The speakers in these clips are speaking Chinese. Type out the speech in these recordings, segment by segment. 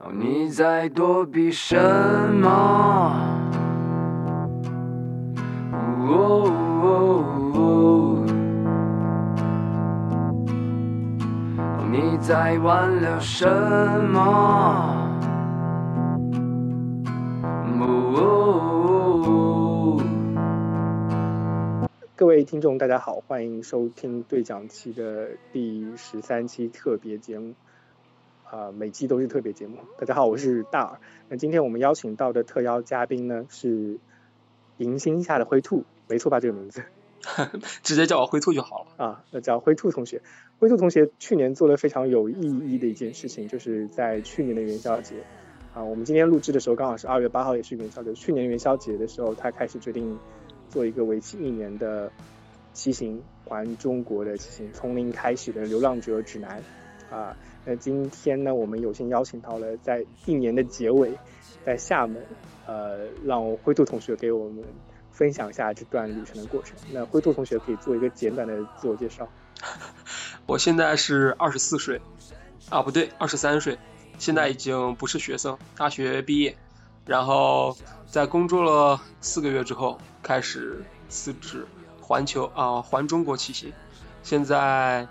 哦，你在躲避什么？哦哦哦你在挽留什么？哦哦哦各位听众，大家好，欢迎收听对讲期的第十三期特别节目。啊、每期都是特别节目。大家好，我是大耳。那今天我们邀请到的特邀嘉宾呢是银星下的灰兔，没错吧？这个名字 直接叫我灰兔就好了。啊，那叫灰兔同学。灰兔同学去年做了非常有意义的一件事情，就是在去年的元宵节啊，我们今天录制的时候刚好是二月八号，也是元宵节。去年元宵节的时候，他开始决定做一个为期一年的骑行环中国的骑行，从零开始的流浪者指南啊。那今天呢，我们有幸邀请到了在一年的结尾，在厦门，呃，让灰兔同学给我们分享一下这段旅程的过程。那灰兔同学可以做一个简短的自我介绍。我现在是二十四岁，啊不对，二十三岁，现在已经不是学生，大学毕业，然后在工作了四个月之后，开始辞职环球啊环中国骑行，现在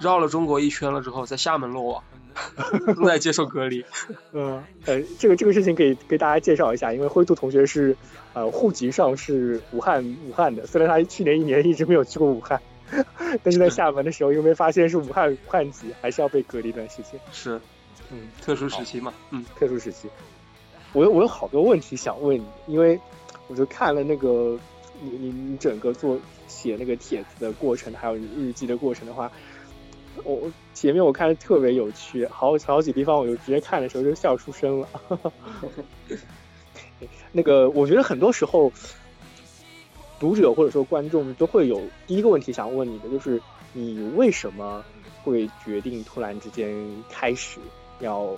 绕了中国一圈了之后，在厦门落网，正 在接受隔离。嗯，呃，这个这个事情给给大家介绍一下，因为灰兔同学是呃户籍上是武汉武汉的，虽然他去年一年一直没有去过武汉，但是在厦门的时候，因为发现是武汉武汉籍，还是要被隔离一段时间。是，嗯，特殊时期嘛，嗯，特殊时期。我有我有好多问题想问你，因为我就看了那个你你你整个做写那个帖子的过程，还有你日记的过程的话，我前面我看的特别有趣，好好几地方我就直接看的时候就笑出声了。那个我觉得很多时候，读者或者说观众都会有第一个问题想问你的，就是你为什么会决定突然之间开始要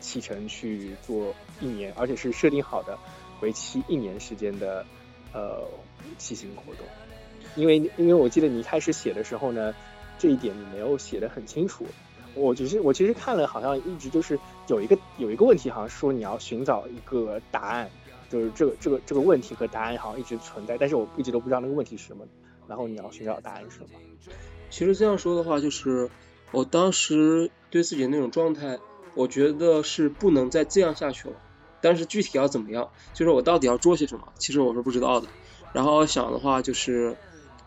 启程去做一年，而且是设定好的为期一年时间的呃骑行活动？因为因为我记得你一开始写的时候呢，这一点你没有写的很清楚。我只是我其实看了，好像一直就是有一个有一个问题，好像说你要寻找一个答案，就是这个这个这个问题和答案好像一直存在，但是我一直都不知道那个问题是什么。然后你要寻找答案是什么？其实这样说的话，就是我当时对自己的那种状态，我觉得是不能再这样下去了。但是具体要怎么样，就是我到底要做些什么，其实我是不知道的。然后想的话就是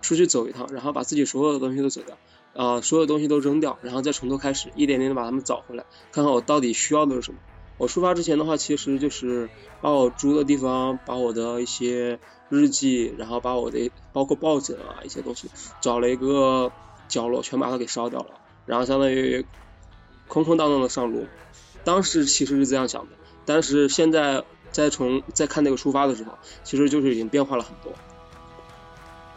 出去走一趟，然后把自己所有的东西都走掉，啊、所有东西都扔掉，然后再从头开始，一点点的把它们找回来，看看我到底需要的是什么。我出发之前的话，其实就是把我住的地方，把我的一些日记，然后把我的包括抱枕啊一些东西，找了一个角落，全把它给烧掉了，然后相当于空空荡荡的上路。当时其实是这样想的，但是现在再从再看那个出发的时候，其实就是已经变化了很多。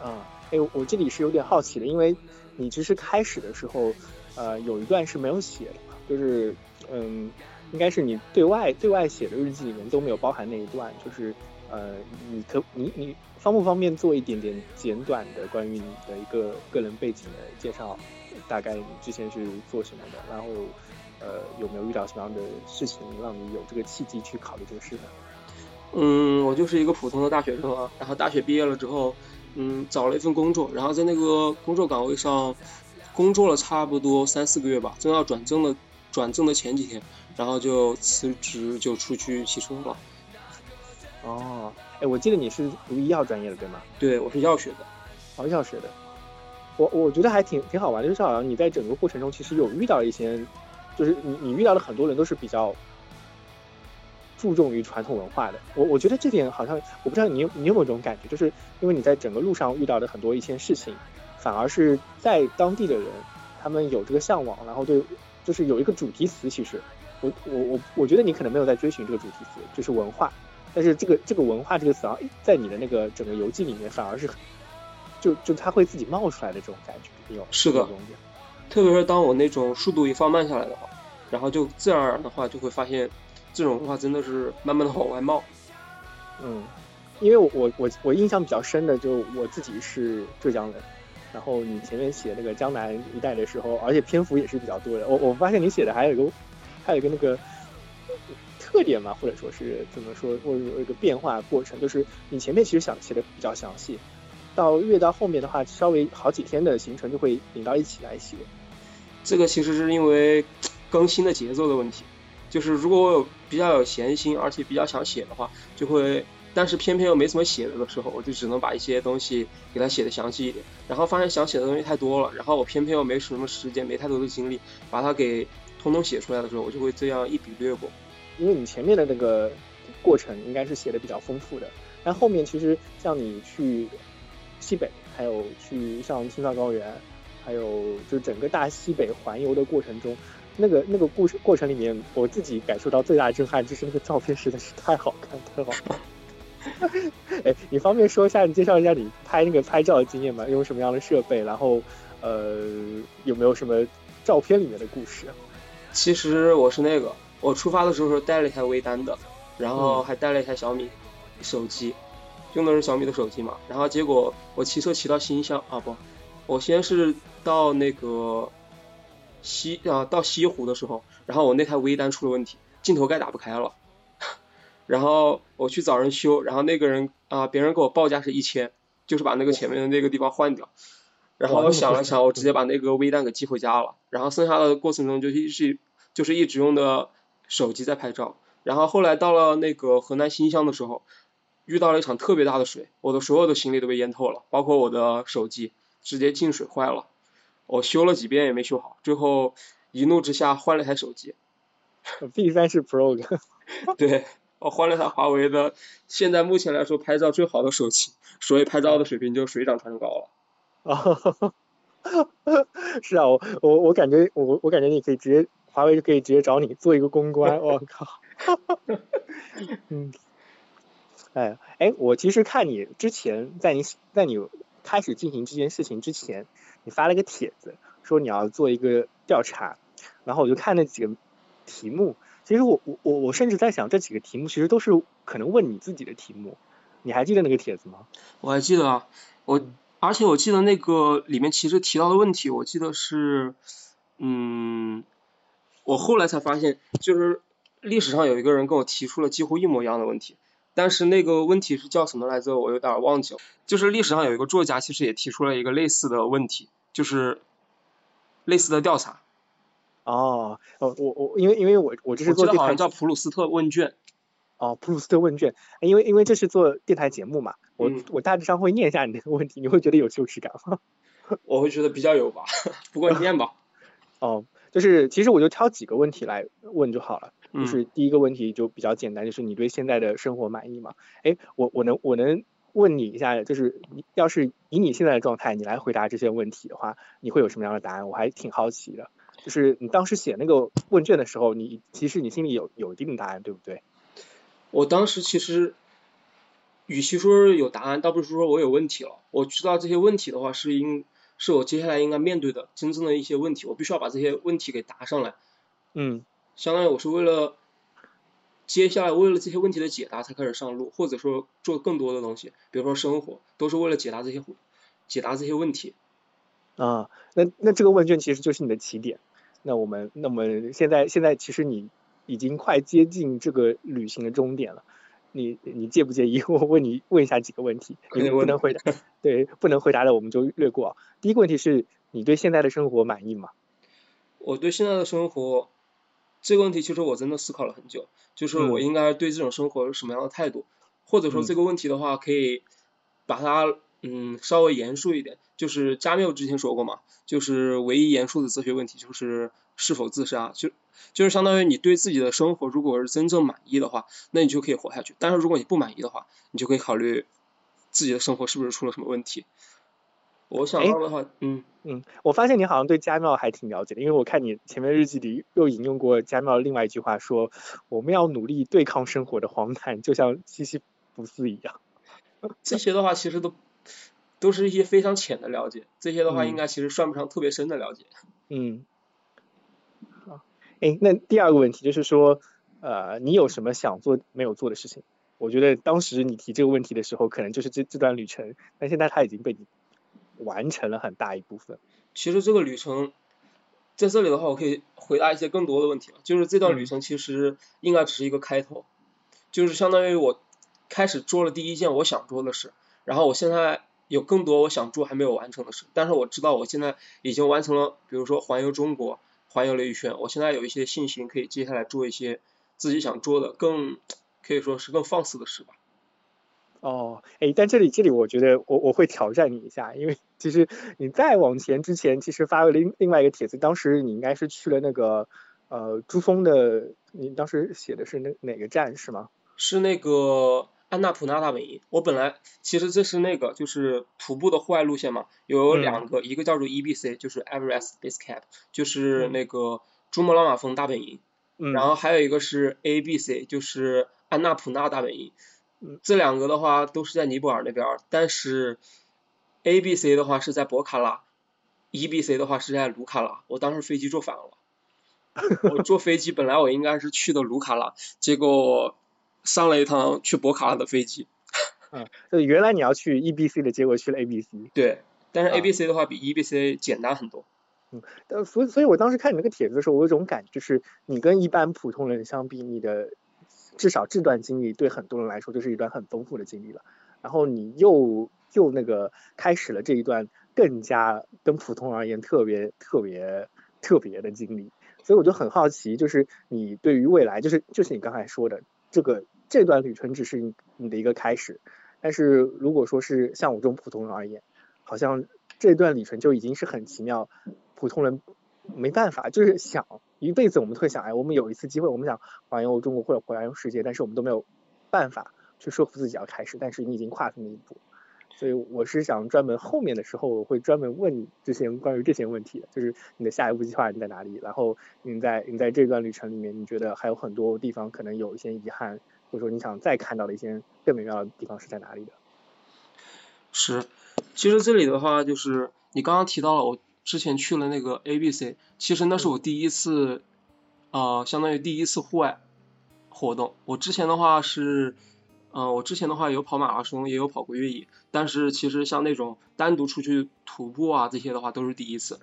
啊，哎，我这里是有点好奇的，因为你其实开始的时候，呃，有一段是没有写的，就是嗯，应该是你对外对外写的日记里面都没有包含那一段，就是呃，你可你你方不方便做一点点简短的关于你的一个个人背景的介绍？大概你之前是做什么的，然后呃有没有遇到什么样的事情让你有这个契机去考虑这个事呢？嗯，我就是一个普通的大学生啊，然后大学毕业了之后，嗯，找了一份工作，然后在那个工作岗位上工作了差不多三四个月吧，正要转正的转正的前几天，然后就辞职就出去骑车了。哦，哎，我记得你是读医药专业的对吗？对，我是药学的。哦，药学的。我我觉得还挺挺好玩的，就是好像你在整个过程中其实有遇到一些，就是你你遇到的很多人都是比较注重于传统文化的。我我觉得这点好像我不知道你有你有没有这种感觉，就是因为你在整个路上遇到的很多一些事情，反而是在当地的人他们有这个向往，然后对就是有一个主题词，其实我我我我觉得你可能没有在追寻这个主题词，就是文化，但是这个这个文化这个词啊，在你的那个整个游记里面反而是。就就它会自己冒出来的这种感觉，你有是的，特别是当我那种速度一放慢下来的话，然后就自然而然的话就会发现，这种的话真的是慢慢的往外冒。嗯，因为我我我我印象比较深的，就我自己是浙江人，然后你前面写那个江南一带的时候，而且篇幅也是比较多的。我我发现你写的还有一个还有一个那个特点嘛，或者说是怎么说，或者有一个变化过程，就是你前面其实想写的比较详细，到越到后面的话，稍微好几天的行程就会拧到一起来写。这个其实是因为更新的节奏的问题，就是如果我有比较有闲心，而且比较想写的话，就会。但是偏偏又没怎么写的的时候，我就只能把一些东西给他写的详细一点。然后发现想写的东西太多了，然后我偏偏又没什么时间，没太多的精力把它给通通写出来的时候，我就会这样一笔略过。因为你前面的那个过程应该是写的比较丰富的，但后面其实像你去西北，还有去上青藏高原，还有就整个大西北环游的过程中，那个那个故事过程里面，我自己感受到最大的震撼就是那个照片实在是太好看，太好看。哎，你方便说一下，你介绍一下你拍那个拍照的经验吗？用什么样的设备？然后，呃，有没有什么照片里面的故事？其实我是那个，我出发的时候是带了一台微单的，然后还带了一台小米手机，用的是小米的手机嘛。然后结果我骑车骑到新乡啊不，我先是到那个西啊到西湖的时候，然后我那台微单出了问题，镜头盖打不开了。然后我去找人修，然后那个人啊，别人给我报价是一千，就是把那个前面的那个地方换掉。然后我想了想，我直接把那个微单给寄回家了。然后剩下的过程中就一直就是一直用的手机在拍照。然后后来到了那个河南新乡的时候，遇到了一场特别大的水，我的所有的行李都被淹透了，包括我的手机直接进水坏了。我修了几遍也没修好，最后一怒之下换了台手机。B 三是 Pro 的。对。我换了台华为的，现在目前来说拍照最好的手机，所以拍照的水平就水涨船高了。啊，是啊，我我我感觉我我感觉你可以直接华为就可以直接找你做一个公关，我靠。嗯，哎哎，我其实看你之前在你在你开始进行这件事情之前，你发了个帖子说你要做一个调查，然后我就看那几个题目。其实我我我我甚至在想，这几个题目其实都是可能问你自己的题目，你还记得那个帖子吗？我还记得啊，我而且我记得那个里面其实提到的问题，我记得是，嗯，我后来才发现，就是历史上有一个人跟我提出了几乎一模一样的问题，但是那个问题是叫什么来着？我有点忘记了。就是历史上有一个作家，其实也提出了一个类似的问题，就是类似的调查。哦，哦，我我因为因为我我这是做好像叫普鲁斯特问卷。哦，普鲁斯特问卷，因为因为这是做电台节目嘛，我我大致上会念一下你那个问题，你会觉得有羞耻感吗？我会觉得比较有吧，不过念吧。哦，就是其实我就挑几个问题来问就好了。就是第一个问题就比较简单，就是你对现在的生活满意吗？哎，我我能我能问你一下，就是你要是以你现在的状态，你来回答这些问题的话，你会有什么样的答案？我还挺好奇的。就是你当时写那个问卷的时候，你其实你心里有有一定的答案，对不对？我当时其实，与其说有答案，倒不是说我有问题了。我知道这些问题的话，是应是我接下来应该面对的真正的一些问题，我必须要把这些问题给答上来。嗯。相当于我是为了接下来为了这些问题的解答才开始上路，或者说做更多的东西，比如说生活，都是为了解答这些解答这些问题。啊，那那这个问卷其实就是你的起点。那我们，那么现在现在其实你已经快接近这个旅行的终点了。你你介不介意 我问你问一下几个问题？你不能回答，对，不能回答的我们就略过。第一个问题是你对现在的生活满意吗？我对现在的生活这个问题，其实我真的思考了很久，就是我应该对这种生活是什么样的态度，或者说这个问题的话，可以把它嗯稍微严肃一点。就是加缪之前说过嘛，就是唯一严肃的哲学问题就是是否自杀，就就是相当于你对自己的生活如果是真正满意的话，那你就可以活下去。但是如果你不满意的话，你就可以考虑自己的生活是不是出了什么问题。我想到的话，嗯嗯，我发现你好像对加缪还挺了解的，因为我看你前面日记里又引用过加缪另外一句话，说我们要努力对抗生活的荒诞，就像西西弗斯一样。这些的话其实都。都是一些非常浅的了解，这些的话应该其实算不上特别深的了解。嗯。好，哎，那第二个问题就是说，呃，你有什么想做没有做的事情？我觉得当时你提这个问题的时候，可能就是这这段旅程，但现在它已经被你完成了很大一部分。其实这个旅程在这里的话，我可以回答一些更多的问题了。就是这段旅程其实应该只是一个开头，就是相当于我开始做了第一件我想做的事，然后我现在有更多我想做还没有完成的事，但是我知道我现在已经完成了，比如说环游中国，环游了一圈，我现在有一些信心可以接下来做一些自己想做的更可以说是更放肆的事吧。哦，哎，但这里这里我觉得我我会挑战你一下，因为其实你再往前之前，其实发了另另外一个帖子，当时你应该是去了那个呃珠峰的，你当时写的是哪哪个站是吗？是那个安纳普纳大本营。我本来其实这是那个就是徒步的户外路线嘛，有两个，一个叫做 EBC，就是 Everest Base Camp，就是那个珠穆朗玛峰大本营，然后还有一个是 ABC，就是安纳普纳大本营。这两个的话都是在尼泊尔那边，但是 A、B、C 的话是在博卡拉，E、B、C 的话是在卢卡拉。我当时飞机坐反了，我坐飞机本来我应该是去的卢卡拉，结果上了一趟去博卡拉的飞机。嗯，就原来你要去 E、B、C 的，结果去了 A、B、C。对，但是 A、B、C 的话比 E、B、C 简单很多。嗯，所以所以我当时看你那个帖子的时候，我有种感觉，就是你跟一般普通人相比，你的。至少这段经历对很多人来说就是一段很丰富的经历了，然后你又就那个开始了这一段更加跟普通而言特别特别特别的经历，所以我就很好奇，就是你对于未来，就是就是你刚才说的这个这段旅程只是你你的一个开始，但是如果说是像我这种普通人而言，好像这段旅程就已经是很奇妙，普通人。没办法，就是想一辈子，我们都会想，哎，我们有一次机会，我们想环游中国或者环游世界，但是我们都没有办法去说服自己要开始。但是你已经跨出那一步，所以我是想专门后面的时候，我会专门问你这些关于这些问题的，就是你的下一步计划你在哪里？然后你在你在这段旅程里面，你觉得还有很多地方可能有一些遗憾，或者说你想再看到的一些更美妙的地方是在哪里的？是，其实这里的话，就是你刚刚提到了我。之前去了那个 A B C，其实那是我第一次，呃，相当于第一次户外活动。我之前的话是，呃，我之前的话有跑马拉松，也有跑过越野，但是其实像那种单独出去徒步啊这些的话都是第一次。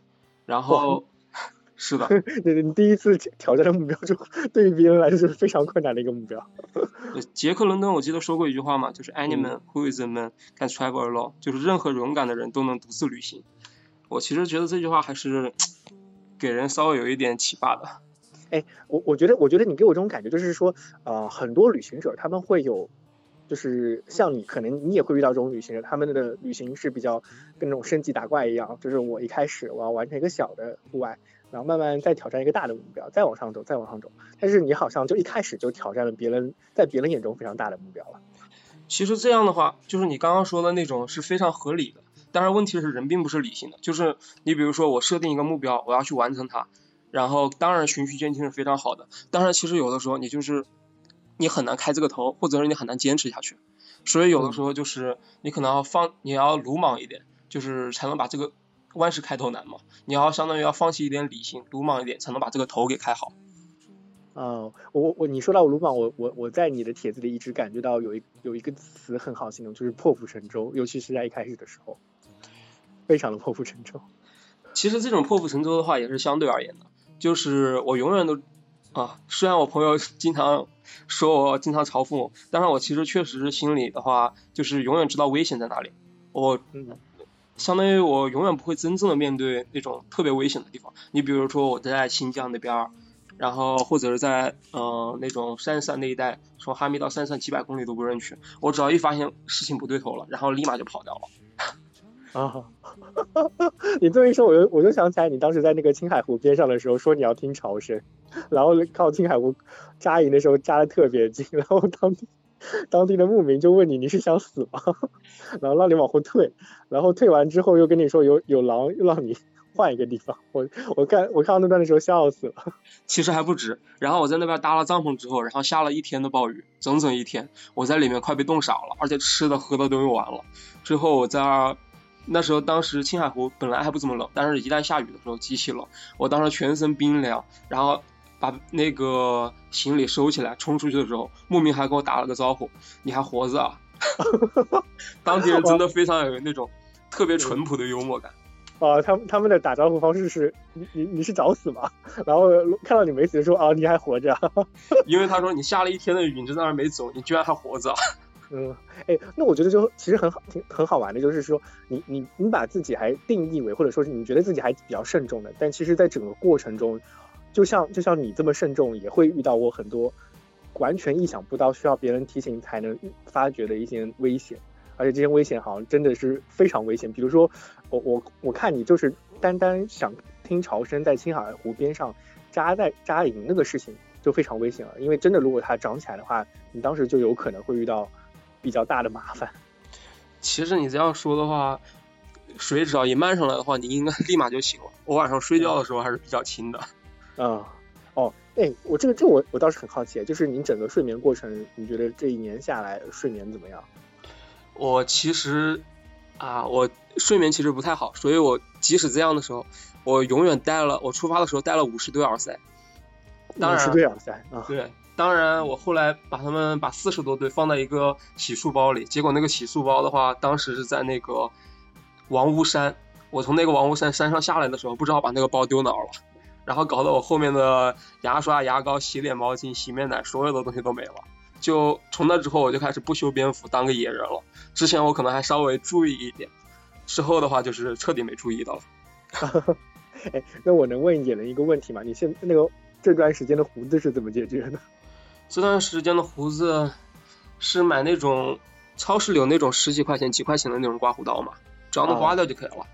然后，是的，你你第一次挑战的目标就对于别人来说是非常困难的一个目标。杰克伦敦我记得说过一句话嘛，就是 Anyone who is a man can travel alone，就是任何勇敢的人都能独自旅行。我其实觉得这句话还是给人稍微有一点启发的。哎，我我觉得，我觉得你给我这种感觉，就是说，呃，很多旅行者他们会有，就是像你，可能你也会遇到这种旅行者，他们的旅行是比较跟那种升级打怪一样，就是我一开始我要完成一个小的户外，然后慢慢再挑战一个大的目标，再往上走，再往上走。但是你好像就一开始就挑战了别人在别人眼中非常大的目标了。其实这样的话，就是你刚刚说的那种是非常合理的。当然，问题是人并不是理性的，就是你比如说我设定一个目标，我要去完成它，然后当然循序渐进是非常好的。当然，其实有的时候你就是你很难开这个头，或者是你很难坚持下去。所以有的时候就是你可能要放，你要鲁莽一点，就是才能把这个万事开头难嘛。你要相当于要放弃一点理性，鲁莽一点，才能把这个头给开好。啊，我我你说到鲁莽，我我我在你的帖子里一直感觉到有一有一个词很好形容，就是破釜沉舟，尤其是在一开始的时候。非常的破釜沉舟。其实这种破釜沉舟的话也是相对而言的，就是我永远都啊，虽然我朋友经常说我经常嘲讽我，但是我其实确实是心里的话，就是永远知道危险在哪里。我相当于我永远不会真正的面对那种特别危险的地方。你比如说我在新疆那边，然后或者是在呃那种山上那一带，从哈密到山上几百公里都不认去，我只要一发现事情不对头了，然后立马就跑掉了。啊，你这么一说，我就我就想起来，你当时在那个青海湖边上的时候，说你要听潮声，然后靠青海湖扎营的时候扎的特别近，然后当地 当地的牧民就问你你是想死吗？然后让你往后退，然后退完之后又跟你说有 有狼，又让你换一个地方。我我看我看到那段的时候笑死了。其实还不止，然后我在那边搭了帐篷之后，然后下了一天的暴雨，整整一天，我在里面快被冻傻了，而且吃的喝的都用完了。之后我在。那时候，当时青海湖本来还不怎么冷，但是一旦下雨的时候极其冷。我当时全身冰凉，然后把那个行李收起来冲出去的时候，牧民还给我打了个招呼：“你还活着啊？” 当地人真的非常有那种特别淳朴的幽默感。啊，他们他们的打招呼方式是你你你是找死吗？然后看到你没死说啊你还活着，因为他说你下了一天的雨，你在那儿没走，你居然还活着。嗯，哎，那我觉得就其实很好，挺很好玩的，就是说你你你把自己还定义为，或者说是你觉得自己还比较慎重的，但其实在整个过程中，就像就像你这么慎重，也会遇到过很多完全意想不到，需要别人提醒才能发觉的一些危险。而且这些危险好像真的是非常危险，比如说我我我看你就是单单想听潮声在青海湖边上扎在扎营那个事情就非常危险了，因为真的如果它涨起来的话，你当时就有可能会遇到比较大的麻烦。其实你这样说的话，水只要一漫上来的话，你应该立马就醒了。我晚上睡觉的时候还是比较轻的。啊，哦，哎，我这个这我我倒是很好奇，就是您整个睡眠过程，你觉得这一年下来睡眠怎么样？我其实啊，我睡眠其实不太好，所以我即使这样的时候，我永远带了，我出发的时候带了五十对耳塞。五十对耳塞啊。对，当然我后来把他们把四十多对放在一个洗漱包里，结果那个洗漱包的话，当时是在那个王屋山，我从那个王屋山山上下来的时候，不知道把那个包丢哪儿了，然后搞得我后面的牙刷、牙膏、洗脸毛巾、洗面奶，所有的东西都没了。就从那之后，我就开始不修边幅，当个野人了。之前我可能还稍微注意一点，之后的话就是彻底没注意到了。哈 哈哎，那我能问野人一个问题吗？你现那个这段时间的胡子是怎么解决的？这段时间的胡子是买那种超市里有那种十几块钱、几块钱的那种刮胡刀嘛，只要能刮掉就可以了。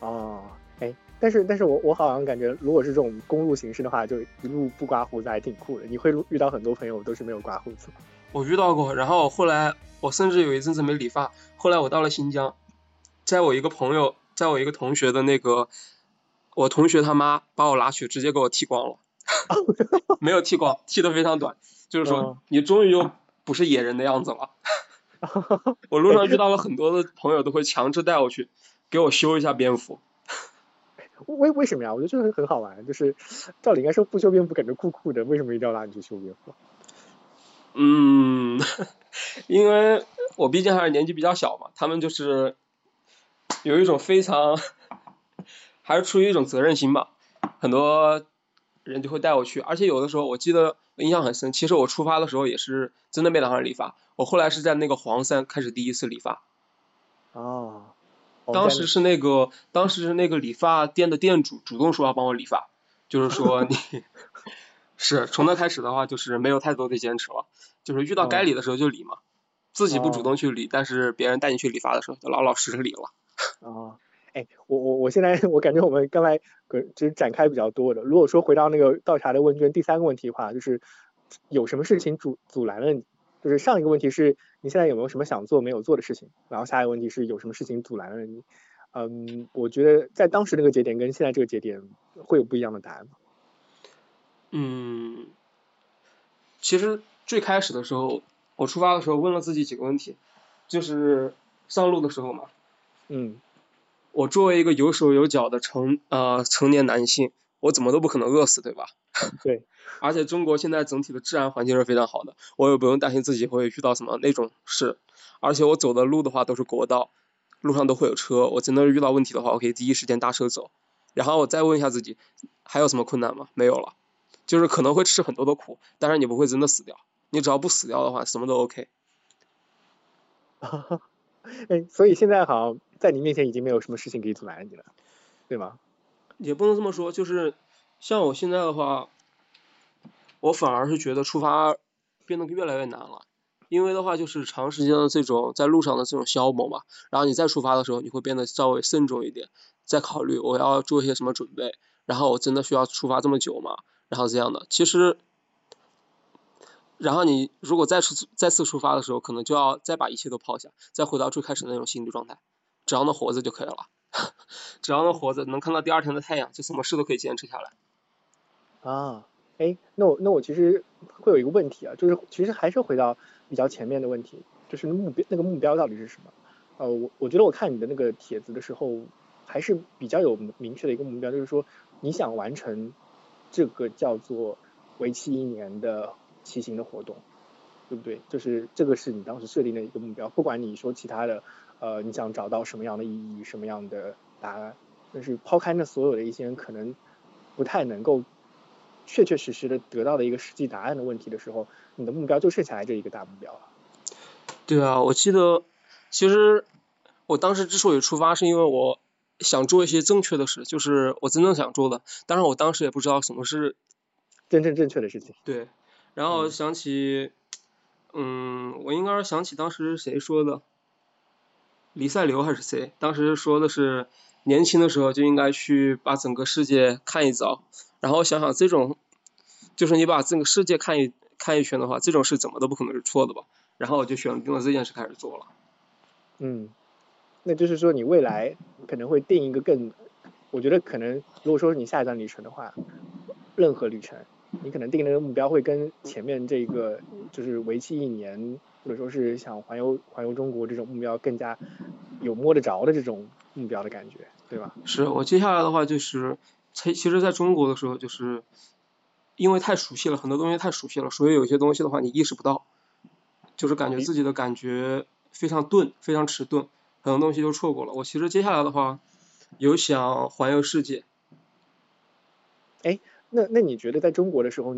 哦，哎，但是但是我我好像感觉，如果是这种公路形式的话，就一路不刮胡子还挺酷的。你会遇到很多朋友都是没有刮胡子。我遇到过，然后后来我甚至有一阵子没理发。后来我到了新疆，在我一个朋友，在我一个同学的那个，我同学他妈把我拉去，直接给我剃光了，没有剃光，剃的非常短，就是说你终于又不是野人的样子了。我路上遇到了很多的朋友，都会强制带我去给我修一下蝙蝠。为为什么呀？我觉得这个很好玩，就是照理应该说不修蝙蝠感觉酷酷的，为什么一定要拉你去修蝙蝠？嗯，因为我毕竟还是年纪比较小嘛，他们就是有一种非常，还是出于一种责任心吧，很多人就会带我去，而且有的时候我记得印象很深，其实我出发的时候也是真的没打算理发，我后来是在那个黄山开始第一次理发。哦。当时是那个，当时是那个理发店的店主主动说要帮我理发，就是说 你。是从那开始的话，就是没有太多的坚持了，就是遇到该理的时候就理嘛，自己不主动去理，但是别人带你去理发的时候，就老老实实理了。啊，哎，我我我现在我感觉我们刚才可就是展开比较多的。如果说回到那个倒茶的问卷第三个问题的话，就是有什么事情阻阻拦了你？就是上一个问题是你现在有没有什么想做没有做的事情？然后下一个问题是有什么事情阻拦了你？嗯，我觉得在当时那个节点跟现在这个节点会有不一样的答案吗？嗯，其实最开始的时候，我出发的时候问了自己几个问题，就是上路的时候嘛，嗯，我作为一个有手有脚的成呃成年男性，我怎么都不可能饿死，对吧？对。而且中国现在整体的治安环境是非常好的，我也不用担心自己会遇到什么那种事。而且我走的路的话都是国道，路上都会有车，我真的遇到问题的话，我可以第一时间搭车走。然后我再问一下自己，还有什么困难吗？没有了。就是可能会吃很多的苦，但是你不会真的死掉。你只要不死掉的话，什么都 OK。哎，所以现在好像在你面前已经没有什么事情可以阻拦你了，对吗？也不能这么说，就是像我现在的话，我反而是觉得出发变得越来越难了。因为的话，就是长时间的这种在路上的这种消磨嘛，然后你再出发的时候，你会变得稍微慎重一点，再考虑我要做一些什么准备，然后我真的需要出发这么久吗？然后这样的，其实，然后你如果再次再次出发的时候，可能就要再把一切都抛下，再回到最开始的那种心理状态，只要能活着就可以了，只要能活着，能看到第二天的太阳，就什么事都可以坚持下来。啊，哎，那我那我其实会有一个问题啊，就是其实还是回到比较前面的问题，就是目标那个目标到底是什么？呃，我我觉得我看你的那个帖子的时候，还是比较有明确的一个目标，就是说你想完成。这个叫做为期一年的骑行的活动，对不对？就是这个是你当时设定的一个目标，不管你说其他的，呃，你想找到什么样的意义，什么样的答案，但是抛开那所有的一些可能不太能够确确实实的得到的一个实际答案的问题的时候，你的目标就剩下来这一个大目标了。对啊，我记得其实我当时之所以出发，是因为我想做一些正确的事，就是我真正想做的。当然，我当时也不知道什么是真正正确的事情。对，然后想起，嗯，我应该是想起当时谁说的，黎塞留还是谁？当时说的是年轻的时候就应该去把整个世界看一遭。然后想想这种，就是你把整个世界看一看一圈的话，这种事怎么都不可能是错的吧？然后我就选定了这件事开始做了。嗯，那就是说你未来可能会定一个更，我觉得可能如果说你下一段旅程的话，任何旅程，你可能定那个目标会跟前面这个就是为期一年，或者说是想环游环游中国这种目标更加有摸得着的这种目标的感觉，对吧？是我接下来的话就是，其其实在中国的时候就是因为太熟悉了，很多东西太熟悉了，所以有些东西的话你意识不到。就是感觉自己的感觉非常钝，非常迟钝，很多东西都错过了。我其实接下来的话，有想环游世界。哎，那那你觉得在中国的时候，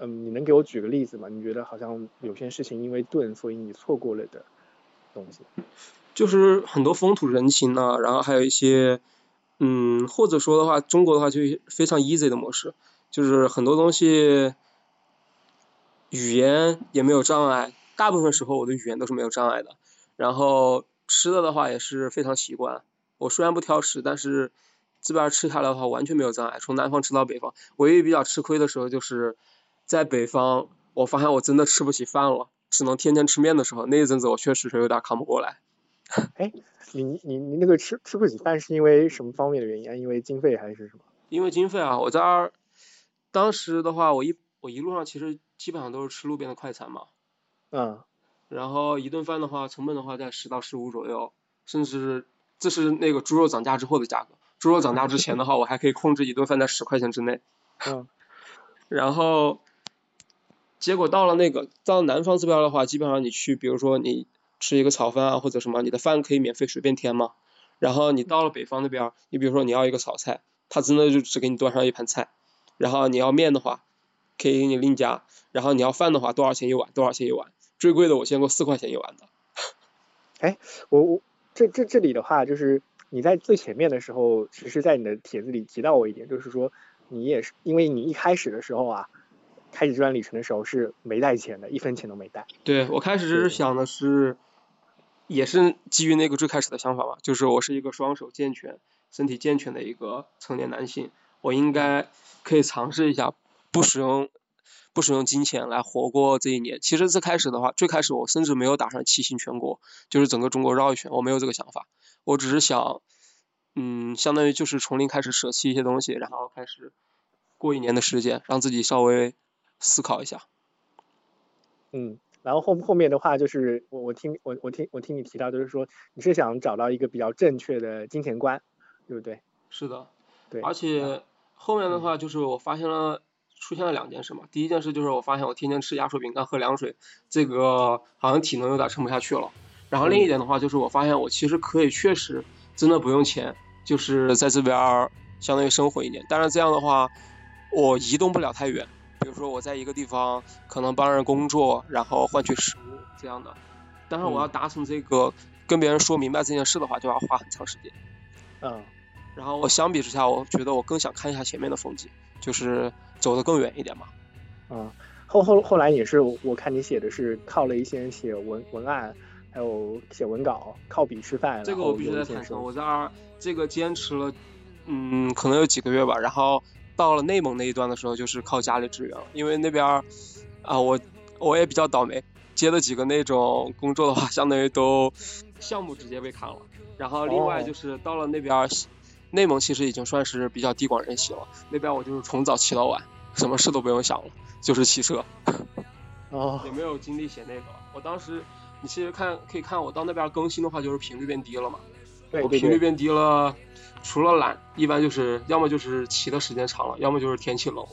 嗯，你能给我举个例子吗？你觉得好像有些事情因为钝，所以你错过了的东西？就是很多风土人情啊，然后还有一些，嗯，或者说的话，中国的话就非常 easy 的模式，就是很多东西语言也没有障碍。大部分时候我的语言都是没有障碍的，然后吃的的话也是非常习惯。我虽然不挑食，但是这边吃下来的话完全没有障碍。从南方吃到北方，唯一比较吃亏的时候就是在北方，我发现我真的吃不起饭了，只能天天吃面的时候，那一阵子我确实是有点扛不过来。哎，你你你那个吃吃不起饭是因为什么方面的原因啊？因为经费还是什么？因为经费啊，我在二当时的话，我一我一路上其实基本上都是吃路边的快餐嘛。嗯，然后一顿饭的话，成本的话在十到十五左右，甚至这是那个猪肉涨价之后的价格。猪肉涨价之前的话，我还可以控制一顿饭在十块钱之内。嗯，然后结果到了那个到南方这边的话，基本上你去，比如说你吃一个炒饭啊或者什么，你的饭可以免费随便添嘛。然后你到了北方那边，你比如说你要一个炒菜，他真的就只给你端上一盘菜。然后你要面的话，可以给你另加。然后你要饭的话，多少钱一碗？多少钱一碗？最贵的我见过四块钱一碗的。哎，我我这这这里的话，就是你在最前面的时候，其实，在你的帖子里提到过一点，就是说你也是因为你一开始的时候啊，开始这段旅程的时候是没带钱的，一分钱都没带。对我开始是想的是，也是基于那个最开始的想法吧，就是我是一个双手健全、身体健全的一个成年男性，我应该可以尝试一下不使用。不使用金钱来活过这一年。其实最开始的话，最开始我甚至没有打算骑行全国，就是整个中国绕一圈，我没有这个想法。我只是想，嗯，相当于就是从零开始舍弃一些东西，然后开始过一年的时间，让自己稍微思考一下。嗯，然后后后面的话就是我我听我我听我听你提到，就是说你是想找到一个比较正确的金钱观，对不对？是的。对。而且后面的话就是我发现了。出现了两件事嘛，第一件事就是我发现我天天吃压缩饼干喝凉水，这个好像体能有点撑不下去了。然后另一点的话就是我发现我其实可以确实真的不用钱，就是在这边相当于生活一年。但是这样的话我移动不了太远，说我在一个地方可能帮人工作，然后换取食物这样的。但是我要达成这个跟别人说明白这件事的话，就要花很长时间。嗯。然后我相比之下，我觉得我更想看一下前面的风景，就是。走得更远一点嘛。嗯，后后后来也是，我看你写的是靠了一些写文文案，还有写文稿，靠笔吃饭。这个我必须得坦诚，我在这个坚持了，嗯，可能有几个月吧。然后到了内蒙那一段的时候，就是靠家里支援了，因为那边啊，我我也比较倒霉，接了几个那种工作的话，相当于都项目直接被砍了。然后另外就是到了那边。内蒙其实已经算是比较地广人稀了，那边我就是从早骑到晚，什么事都不用想了，就是骑车，哦，也没有精力写那个。我当时，你其实看可以看我到那边更新的话，就是频率变低了嘛。对对频率变低了，除了懒，一般就是要么就是骑的时间长了，要么就是天气冷。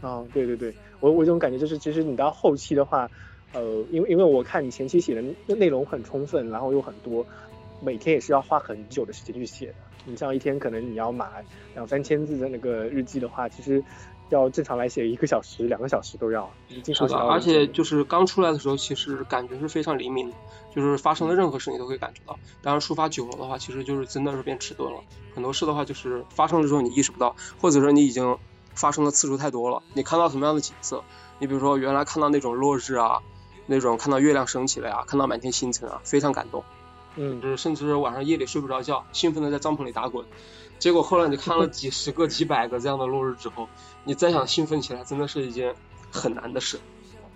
哦，对对对，我我这种感觉就是，其实你到后期的话，呃，因为因为我看你前期写的内容很充分，然后又很多。每天也是要花很久的时间去写的。你像一天可能你要码两三千字的那个日记的话，其实要正常来写一个小时、两个小时都要。经常写，而且就是刚出来的时候，其实感觉是非常灵敏的，就是发生的任何事你都可以感觉到。当然，抒发久了的话，其实就是真的是变迟钝了。很多事的话，就是发生了之后你意识不到，或者说你已经发生的次数太多了。你看到什么样的景色？你比如说原来看到那种落日啊，那种看到月亮升起来啊，看到满天星辰啊，非常感动。嗯，就是甚至晚上夜里睡不着觉，兴奋的在帐篷里打滚。结果后来你看了几十个、几百个这样的落日之后，你再想兴奋起来，真的是一件很难的事。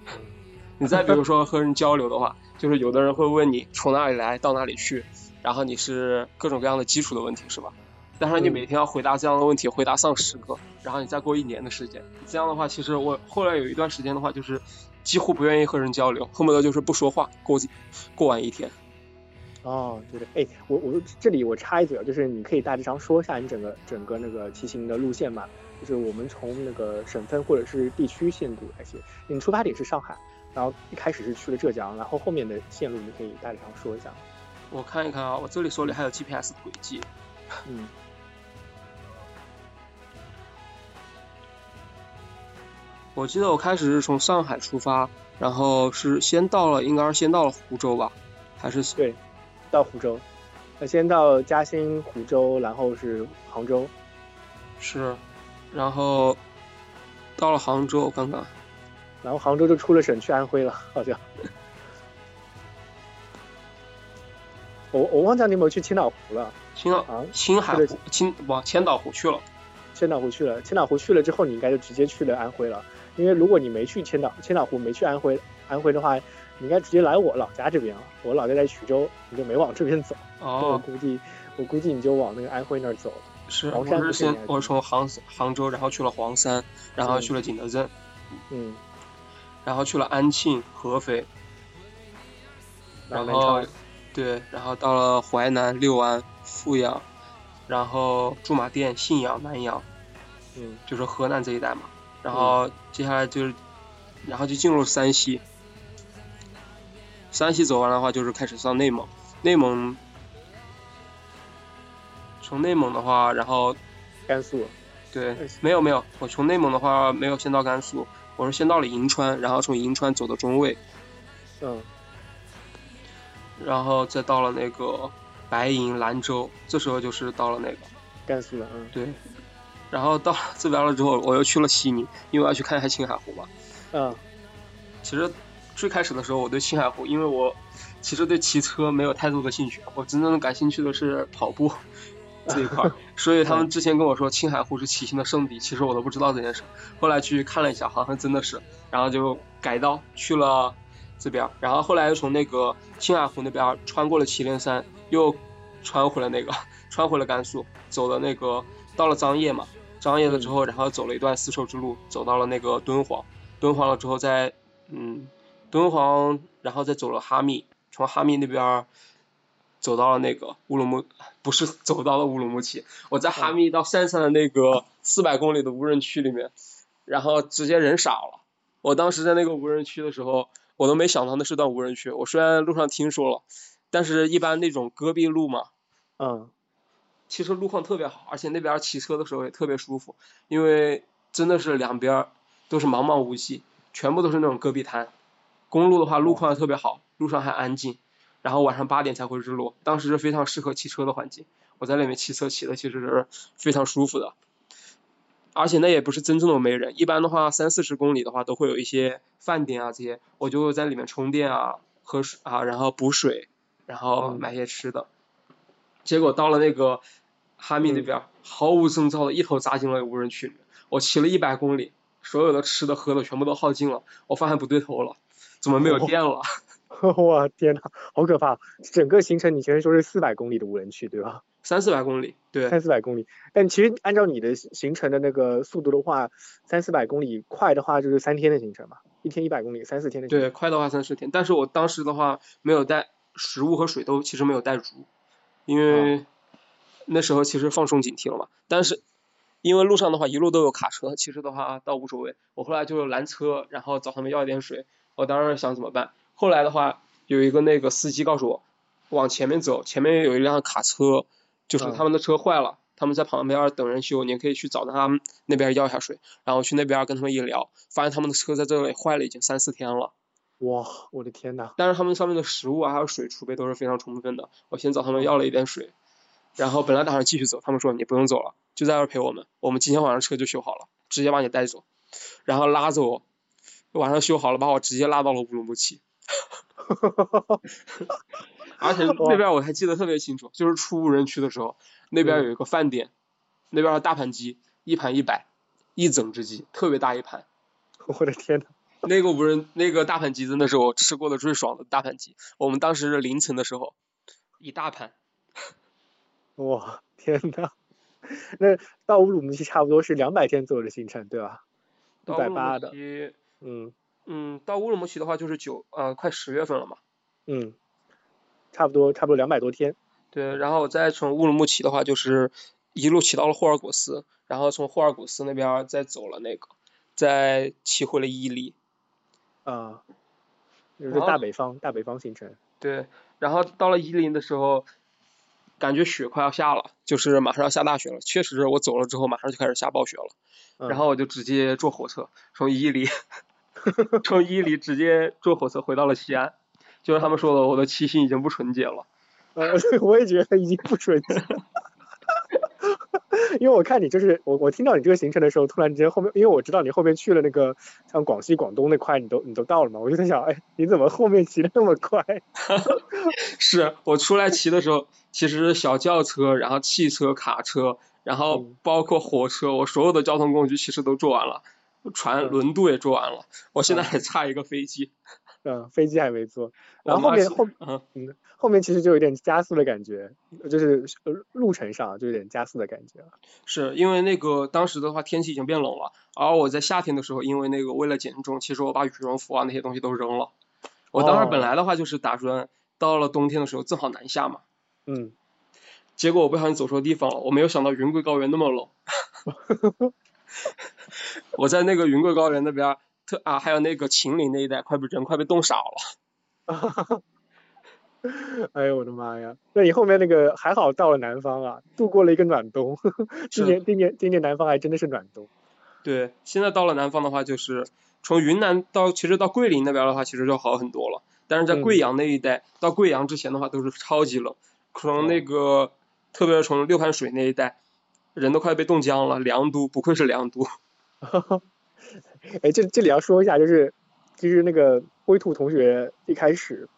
你再比如说和人交流的话，就是有的人会问你从哪里来到哪里去，然后你是各种各样的基础的问题，是吧？但是你每天要回答这样的问题，回答上十个，然后你再过一年的时间，这样的话，其实我后来有一段时间的话，就是几乎不愿意和人交流，恨不得就是不说话过过完一天。哦，对对，哎，我我这里我插一嘴啊，就是你可以大致上说一下你整个整个那个骑行的路线嘛，就是我们从那个省份或者是地区线路来写，你出发点是上海，然后一开始是去了浙江，然后后面的线路你可以大致上说一下。我看一看啊，我这里手里还有 GPS 轨迹。嗯。我记得我开始是从上海出发，然后是先到了，应该是先到了湖州吧，还是对。到湖州，那先到嘉兴、湖州，然后是杭州，是，然后到了杭州刚刚，然后杭州就出了省去安徽了，好像。我我忘记你有没有去千岛湖了。青岛啊，青海湖，青往千岛湖去了。千岛湖去了，千岛湖去了之后，你应该就直接去了安徽了。因为如果你没去千岛千岛湖，没去安徽安徽的话。你应该直接来我老家这边了，我老家在衢州，你就没往这边走。哦。我估计，我估计你就往那个安徽那儿走。是。我是先，我从杭杭州，然后去了黄山，然后去了景德镇。嗯。然后去了安庆、合肥。然后，对，然后到了淮南六安、阜阳，然后驻马店、信阳、南阳。嗯。就是河南这一带嘛。然后接下来就是，然后就进入山西。山西走完的话，就是开始上内蒙。内蒙，从内蒙的话，然后甘肃。对，没有没有，我从内蒙的话没有先到甘肃，我是先到了银川，然后从银川走到中卫。嗯。然后再到了那个白银、兰州，这时候就是到了那个甘肃了。嗯。对。然后到这边了之后，我又去了西宁，因为要去看一下青海湖嘛。嗯。其实。最开始的时候，我对青海湖，因为我其实对骑车没有太多的兴趣，我真正感兴趣的是跑步这一块，所以他们之前跟我说青海湖是骑行的圣地，其实我都不知道这件事。后来去看了一下，好像真的是，然后就改道去了这边，然后后来又从那个青海湖那边穿过了祁连山，又穿回了那个，穿回了甘肃，走了那个到了张掖嘛，张掖了之后，然后走了一段丝绸之路，走到了那个敦煌，敦煌了之后再嗯。敦煌，然后再走了哈密，从哈密那边走到了那个乌鲁木，不是走到了乌鲁木齐，我在哈密到山上的那个四百公里的无人区里面，然后直接人傻了。我当时在那个无人区的时候，我都没想到那是段无人区。我虽然路上听说了，但是一般那种戈壁路嘛，嗯，其实路况特别好，而且那边骑车的时候也特别舒服，因为真的是两边都是茫茫无际，全部都是那种戈壁滩。公路的话，路况特别好，路上还安静，然后晚上八点才会日落，当时是非常适合骑车的环境。我在里面骑车骑的其实是非常舒服的，而且那也不是真正的没人，一般的话三四十公里的话都会有一些饭店啊这些，我就在里面充电啊、喝水啊，然后补水，然后买些吃的。结果到了那个哈密那边，毫无征兆的一头扎进了无人区里面，我骑了一百公里，所有的吃的喝的全部都耗尽了，我发现不对头了。怎么没有电了？哇天呐，好可怕！整个行程你前面说是四百公里的无人区对吧？三四百公里，对。三四百公里，但其实按照你的行程的那个速度的话，三四百公里快的话就是三天的行程嘛，一天一百公里，三四天的行程。对，快的话三四天，但是我当时的话没有带食物和水都其实没有带足，因为那时候其实放松警惕了嘛。但是因为路上的话一路都有卡车，其实的话倒无所谓。我后来就拦车，然后找他们要一点水。我当时想怎么办，后来的话有一个那个司机告诉我，往前面走，前面有一辆卡车，就是嗯。他们的车坏了，他们在旁边等人修，你可以去找他们那边要一下水，然后去那边跟他们一聊，发现他们的车在这里坏了已经三四天了，哇，我的天呐，但是他们上面的食物啊还有水储备都是非常充分的，我先找他们要了一点水，然后本来打算继续走，他们说你不用走了，就在这儿陪我们，我们今天晚上车就修好了，直接把你带走，然后拉着我，晚上修好了把我直接拉到了乌鲁木齐。而且那边我还记得特别清楚，就是出无人区的时候，那边有一个饭店，那边的大盘鸡一盘一百，一整只鸡，特别大一盘。我的天呐，那个无人那个大盘鸡真的是我吃过的最爽的大盘鸡。我们当时是凌晨的时候，一大盘。哇，天呐，那到乌鲁木齐差不多是两百天左右的行程，对吧？一百八的，嗯嗯，到乌鲁木齐的话就是九呃快十月份了嘛。嗯，差不多差不多两百多天，对，然后再从乌鲁木齐的话就是一路骑到了霍尔果斯，然后从霍尔果斯那边再走了那个，再骑回了伊犁。啊，就是大北方大北方行程，对，然后到了伊犁的时候，感觉雪快要下了，就是马上要下大雪了。确实，我走了之后马上就开始下暴雪了。嗯然后我就直接坐火车从伊犁，从伊犁直接坐火车回到了西安。就是他们说的，我的七星已经不纯洁了。呃，我也觉得已经不纯洁。因为我看你就是我，我听到你这个行程的时候，突然之间后面，因为我知道你后面去了那个像广西、广东那块，你都你都到了嘛，我就在想，哎，你怎么后面骑的那么快？是我出来骑的时候，其实小轿车，然后汽车、卡车，然后嗯包括火车，我所有的交通工具其实都坐完了，船嗯轮渡也坐完了，我现在嗯还差一个飞机。嗯，飞机还没坐，然后后面后嗯，嗯后面其实就有点加速的感觉，就是呃路程上就有点加速的感觉了。是因为那个当时的话天气已经变冷了，而我在夏天的时候，因为那个为了减重，其实我把羽绒服啊那些东西都扔了。我当时本哦来的话就是打算到了冬天的时候正好南下嘛，嗯，结果我不小心走错地方了，我没有想到云贵高原那么冷。我在那个云贵高原那边特啊，还有那个秦岭那一带，快被人快被冻傻了。哎呦我的妈呀！那你后面那个还好到了南方啊，度过了一个暖冬。今年今年今年南方还真的是暖冬。对，现在到了南方的话，就是从云南到其实到桂林那边的话，其实就好很多了。但是在贵阳那一带，到贵阳之前的话都是超级冷，从那个特别是从六盘水那一带，人都快被冻僵了。凉都不愧是凉都。哎，这这里要说一下，就是其实那个灰兔同学一开始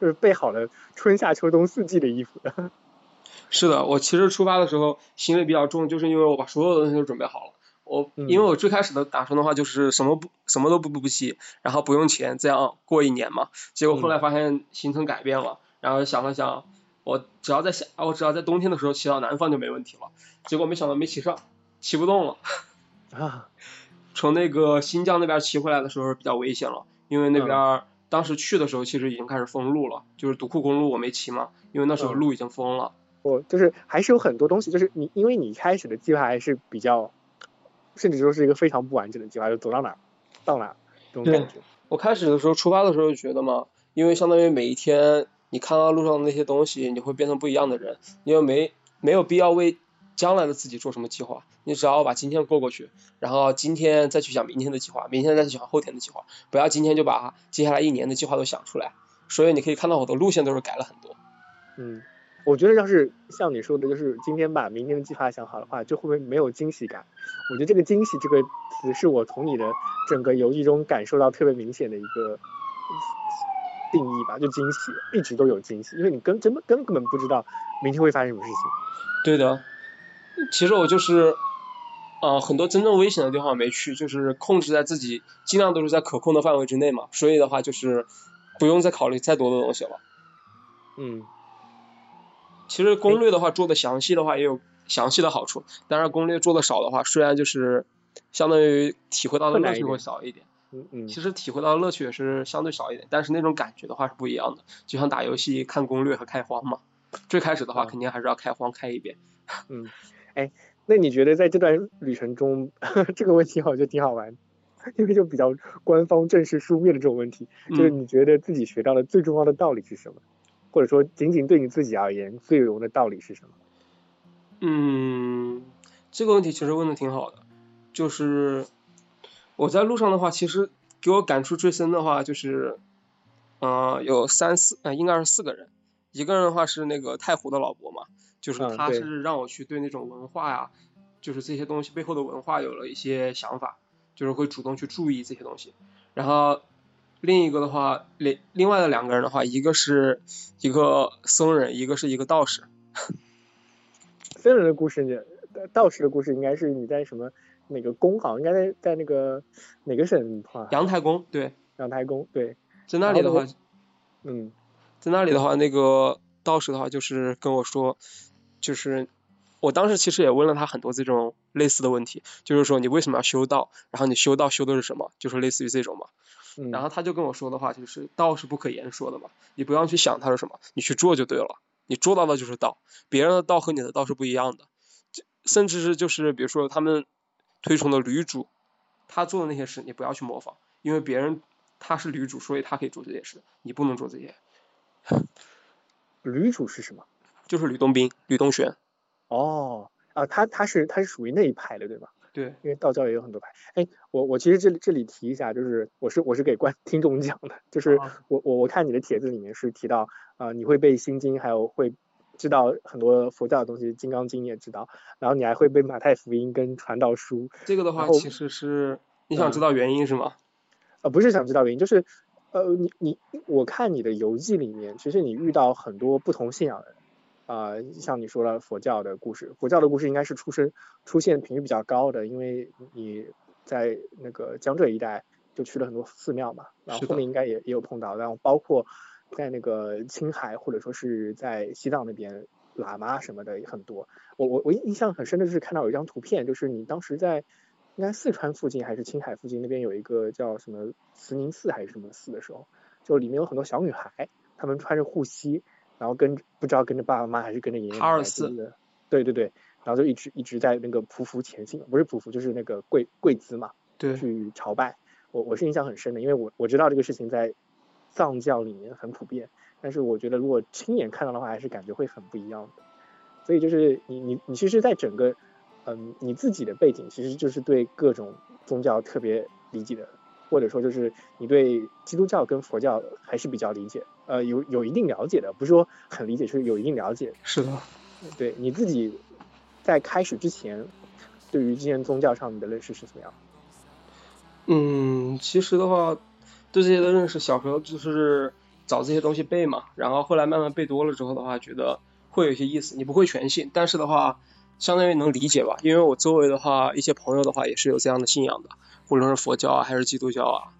就是备好了春夏秋冬四季的衣服的。是的，我其实出发的时候行李比较重，就是因为我把所有的东西都准备好了。我嗯因为我最开始的打算的话就是什么不什么都不不不骑，然后不用钱，这样过一年嘛。结果后来发现行程改变了，然后想了想，我只要在夏，我只要在冬天的时候骑到南方就没问题了。结果没想到没骑上，骑不动了。啊，从那个新疆那边骑回来的时候比较危险了，因为那边儿当时去的时候其实已经开始封路了，就是独库公路我没骑嘛，因为那时候嗯路已经封了。我就是还是有很多东西，就是你因为你一开始的计划还是比较，甚至说是一个非常不完整的计划，就走到哪儿到哪儿这种感觉。我开始的时候出发的时候就觉得嘛，因为相当于每一天你看到路上的那些东西，你会变成不一样的人，因为没没有必要为将来的自己做什么计划，你只要把今天过过去，然后今天再去想明天的计划，明天再去想后天的计划，不要今天就把接下来一年的计划都想出来。所以你可以看到我的路线都是改了很多。嗯，我觉得要是像你说的，就是今天把明天的计划想好的话，就会不会没有惊喜感？我觉得这个惊喜这个词是我从你的整个游记中感受到特别明显的一个定义吧，就惊喜，一直都有惊喜，因为你根根本根本不知道明天会发生什么事情。对的，其实我就是，呃，很多真正危险的地方没去，就是控制在自己尽量都是在可控的范围之内嘛，所以的话就是不用再考虑再多的东西了。嗯其实攻略的话做的详细的话也有详细的好处，但是攻略做的少的话，虽然就是相当于体会到的乐趣会少一点，嗯嗯其实体会到的乐趣也是相对少一点，但是那种感觉的话是不一样的，就像打游戏看攻略和开荒嘛。最开始的话嗯肯定还是要开荒开一遍。嗯，哎，那你觉得在这段旅程中，这个问题我觉得挺好玩，因为就比较官方正式书面的这种问题，就是嗯你觉得自己学到的最重要的道理是什么？或者说仅仅对你自己而言最有用的道理是什么？嗯，这个问题其实问的挺好的，就是我在路上的话，其实给我感触最深的话就是，呃，有三四，呃，应该是四个人，一个人的话是那个太湖的老伯嘛，就是他是让我去对那种文化呀，就是这些东西背后的文化有了一些想法，就是会主动去注意这些东西，然后。另一个的话，另另外的两个人的话，一个是一个僧人，一个是一个道士。僧人的故事，道士的故事应该是你在什么哪个宫？好像应该在在那个哪个省？阳台宫，对。阳台宫，对。在那里的话，嗯，在那里的话，那个道士的话就是跟我说，就是我当时其实也问了他很多这种类似的问题，就是说你为什么要修道？然后你修道修的是什么？就是类似于这种嘛。然后他就跟我说的话就是道是不可言说的嘛，你不要去想它是什么，你去做就对了，你做到的就是道，别人的道和你的道是不一样的，甚至是就是比如说他们推崇的女主，他做的那些事你不要去模仿，因为别人他是女主，所以他可以做这些事，你不能做这些。女主是什么？就是吕洞宾、吕洞玄。哦，啊，他他是他是属于那一派的对吧？对，因为道教也有很多派。哎，我我其实这里这里提一下，就是我是我是给观听众讲的，就是我我我看你的帖子里面是提到，呃，你会背心经，还有会知道很多佛教的东西，金刚经你也知道，然后你还会背马太福音跟传道书。这个的话，其实是你想知道原因是吗？呃，不是想知道原因，就是呃，你你我看你的游记里面，其实你遇到很多不同信仰的人。啊，像你说了佛教的故事，佛教的故事应该是出生出现频率比较高的，因为你在那个江浙一带就去了很多寺庙嘛，然后后面应该也也有碰到，然后包括在那个青海或者说是在西藏那边喇嘛什么的也很多。我我我印象很深的就是看到有一张图片，就是你当时在应该四川附近还是青海附近那边有一个叫什么慈宁寺还是什么寺的时候，就里面有很多小女孩，她们穿着护膝。然后跟不知道跟着爸爸妈妈还是跟着爷爷奶奶，对对对，然后就一直一直在那个匍匐前行，不是匍匐就是那个跪跪姿嘛，对，去朝拜。我我是印象很深的，因为我我知道这个事情在藏教里面很普遍，但是我觉得如果亲眼看到的话，还是感觉会很不一样的。所以就是你你你其实，在整个嗯你自己的背景，其实就是对各种宗教特别理解的。或者说就是你对基督教跟佛教还是比较理解，呃，有有一定了解的，不是说很理解，是有一定了解。是的，对你自己在开始之前，对于这些宗教上你的认识是怎么样？嗯，其实的话，对这些的认识，小时候就是找这些东西背嘛，然后后来慢慢背多了之后的话，觉得会有一些意思。你不会全信，但是的话，相当于能理解吧？因为我周围的话，一些朋友的话也是有这样的信仰的。无论是佛教啊，还是基督教啊，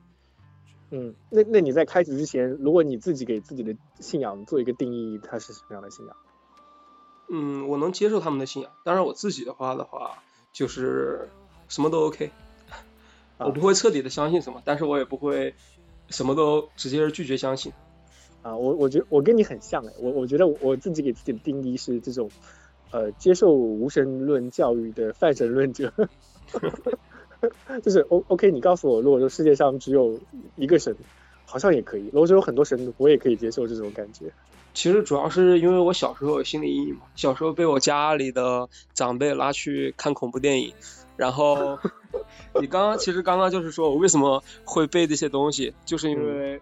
嗯，那那你在开始之前，如果你自己给自己的信仰做一个定义，它是什么样的信仰？嗯，我能接受他们的信仰，当然我自己的话的话，就是什么都 OK，我不会彻底的相信什么，但是我也不会什么都直接拒绝相信。啊，我我觉得我跟你很像哎，我我觉得我自己给自己的定义是这种，呃，接受无神论教育的泛神论者。就是 O O K，你告诉我，如果说世界上只有一个神，好像也可以；如果说有很多神，我也可以接受这种感觉。其实主要是因为我小时候有心理阴影嘛，小时候被我家里的长辈拉去看恐怖电影，然后 你刚刚其实刚刚就是说我为什么会背这些东西，就是因为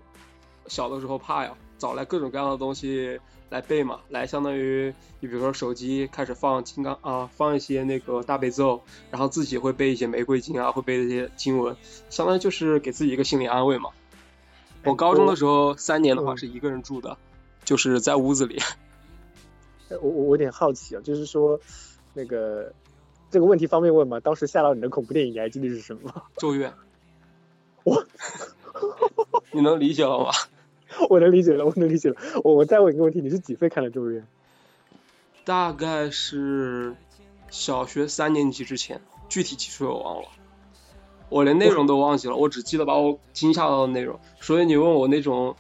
小的时候怕呀，找来各种各样的东西。来背嘛，来相当于你比如说手机开始放金刚啊，放一些那个大悲咒，然后自己会背一些玫瑰经啊，会背这些经文，相当于就是给自己一个心理安慰嘛。我高中的时候三年的话是一个人住的，就是在屋子里。我我我有点好奇啊，就是说那个这个问题方便问吗？当时吓到你的恐怖电影你还记得是什么吗？咒怨。我，你能理解了吗？我能理解了，我能理解了。我我再问一个问题，你是几岁看的《咒怨》？大概是小学三年级之前，具体几岁我忘了。我连内容都忘记了，我只记得把我惊吓到的内容。所以你问我那种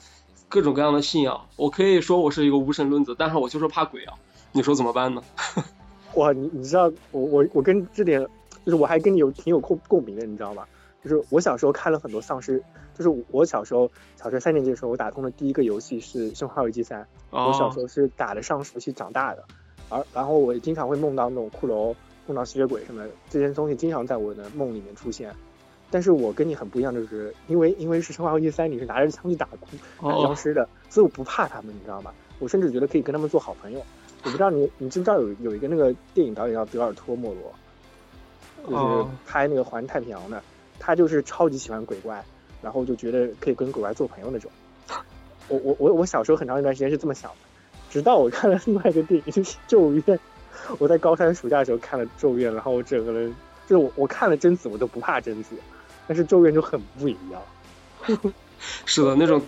各种各样的信仰，我可以说我是一个无神论者，但是我就是怕鬼啊。你说怎么办呢？哇，你你知道我我我跟这点就是我还跟你有挺有共共鸣的，你知道吗？就是我小时候看了很多丧尸，就是我小时候小学三年级的时候，我打通的第一个游戏是《生化危机三》，我小时候是打的丧尸游戏长大的，而然后我也经常会梦到那种骷髅、梦到吸血鬼什么的，这些东西经常在我的梦里面出现。但是我跟你很不一样，就是因为因为是《生化危机三》，你是拿着枪去打打僵尸的，所以我不怕他们，你知道吗？我甚至觉得可以跟他们做好朋友。我不知道你你知不知道有有一个那个电影导演叫德尔托莫罗，就是拍那个环太平洋的，他就是超级喜欢鬼怪，然后就觉得可以跟鬼怪做朋友那种。我我我我小时候很长一段时间是这么想的，直到我看了另外一个电影就是《咒怨》，我在高三暑假的时候看了《咒怨》，然后我整个人就是我我看了贞子我都不怕贞子。但是咒怨就很不一样，是的，那种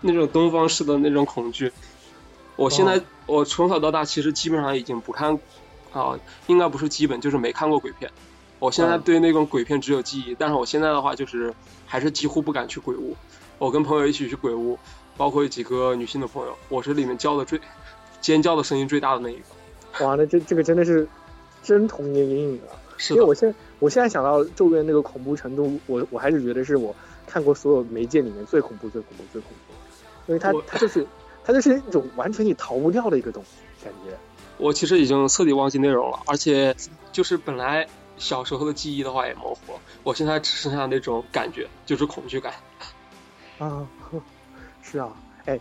那种东方式的那种恐惧。我现在我从小到大其实基本上已经不看啊，应该不是基本就是没看过鬼片。我现在对那种鬼片只有记忆，但是我现在的话就是还是几乎不敢去鬼屋。我跟朋友一起去鬼屋，包括几个女性的朋友，我是里面叫的最尖叫的声音最大的那一个。哇，那这这个真的是真童年阴影啊！是因为我现我现在想到咒怨那个恐怖程度，我我还是觉得是我看过所有媒介里面最恐怖、最恐怖、最恐怖，因为它它就是它就是一种完全你逃不掉的一个东西感觉。我其实已经彻底忘记内容了，而且就是本来小时候的记忆的话也模糊了，我现在只剩下那种感觉，就是恐惧感。啊，是啊，哎，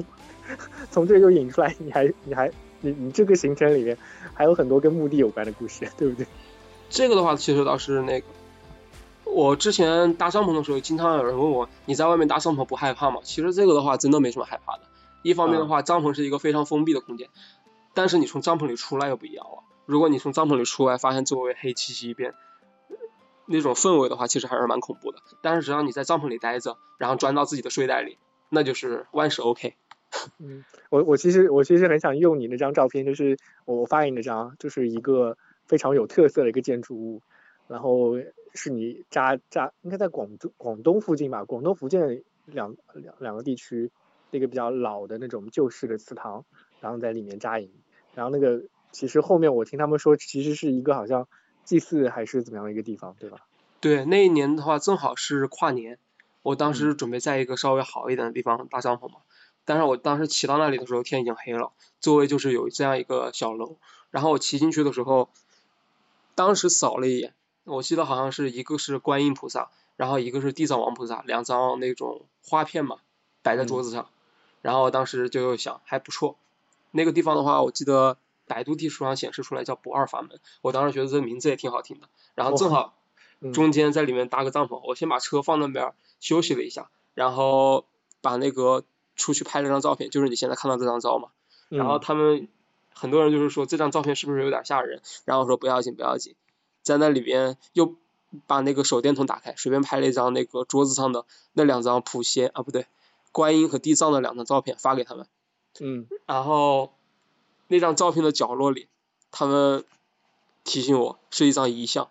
从这就引出来，你还你还你你这个行程里面还有很多跟墓地有关的故事，对不对？这个的话，其实倒是那个，我之前搭帐篷的时候，经常有人问我，你在外面搭帐篷不害怕吗？其实这个的话，真的没什么害怕的。一方面的话，帐篷是一个非常封闭的空间，但是你从帐篷里出来又不一样了。如果你从帐篷里出来，发现周围黑漆漆一片，那种氛围的话，其实还是蛮恐怖的。但是只要你在帐篷里待着，然后钻到自己的睡袋里，那就是万事 OK。嗯，我我其实我其实很想用你那张照片，就是我发给你那张，就是一个。非常有特色的一个建筑物，然后是你扎扎应该在广州广东附近吧，广东福建两两两个地区那个比较老的那种旧式的祠堂，然后在里面扎营，然后那个其实后面我听他们说，其实是一个好像祭祀还是怎么样的一个地方，对吧？对，那一年的话正好是跨年，我当时准备在一个稍微好一点的地方搭帐篷嘛，但是我当时骑到那里的时候天已经黑了，周围就是有这样一个小楼，然后我骑进去的时候。当时扫了一眼，我记得好像是一个是观音菩萨，然后一个是地藏王菩萨，两张那种花片嘛，摆在桌子上。然后当时就想还不错，那个地方的话，我记得百度地图上显示出来叫不二法门，我当时觉得这名字也挺好听的。然后正好中间在里面搭个帐篷，我先把车放那边休息了一下，然后把那个出去拍了张照片，就是你现在看到这张照嘛。然后他们。很多人就是说这张照片是不是有点吓人？然后说不要紧不要紧，在那里边又把那个手电筒打开，随便拍了一张那个桌子上的那两张普贤啊不对，观音和地藏的两张照片发给他们。嗯。然后那张照片的角落里，他们提醒我是一张遗像。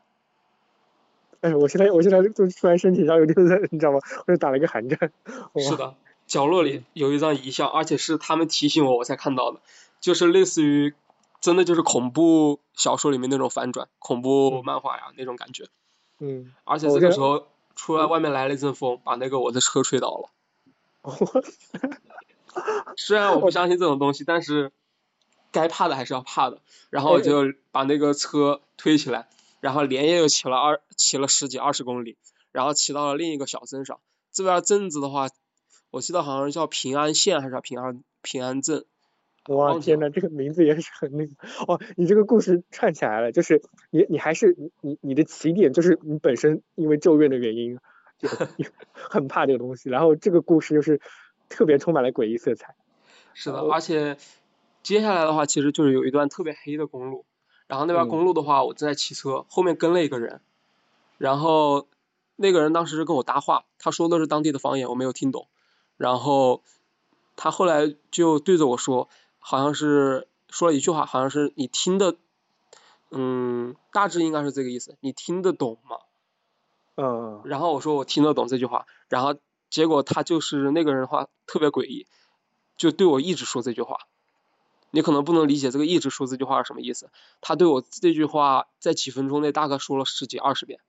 哎，我现在我现在就突然身体上有点热，你知道吗？我就打了一个寒战。是的，角落里有一张遗像，而且是他们提醒我我才看到的。就是类似于，真的就是恐怖小说里面那种反转，恐怖漫画呀那种感觉。嗯。而且这个时候，出来外面来了一阵风，把那个我的车吹倒了。虽然我不相信这种东西，但是该怕的还是要怕的。然后我就把那个车推起来，然后连夜又骑了二骑了十几二十公里，然后骑到了另一个小镇上。这边镇子的话，我记得好像叫平安县还是平安平安镇。哇天呐，这个名字也是很那个哦，你这个故事串起来了，就是你你还是你你你的起点就是你本身因为咒怨的原因就 很怕这个东西，然后这个故事就是特别充满了诡异色彩。是的，而且接下来的话其实就是有一段特别黑的公路，然后那边公路的话我正在骑车，后面跟了一个人，然后那个人当时是跟我搭话，他说的是当地的方言，我没有听懂，然后他后来就对着我说。好像是说了一句话，好像是你听的，嗯，大致应该是这个意思，你听得懂吗？嗯。然后我说我听得懂这句话，然后结果他就是那个人的话特别诡异，就对我一直说这句话。你可能不能理解这个一直说这句话是什么意思，他对我这句话在几分钟内大概说了十几二十遍。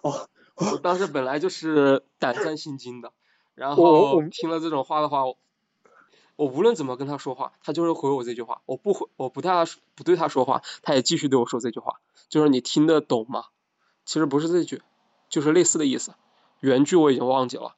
哦，我当时本来就是胆战心惊的，然后听了这种话的话，我我无论怎么跟他说话，他就是回我这句话，我不回，我不对他说不对他说话，他也继续对我说这句话，就是你听得懂吗？其实不是这句，就是类似的意思，原句我已经忘记了。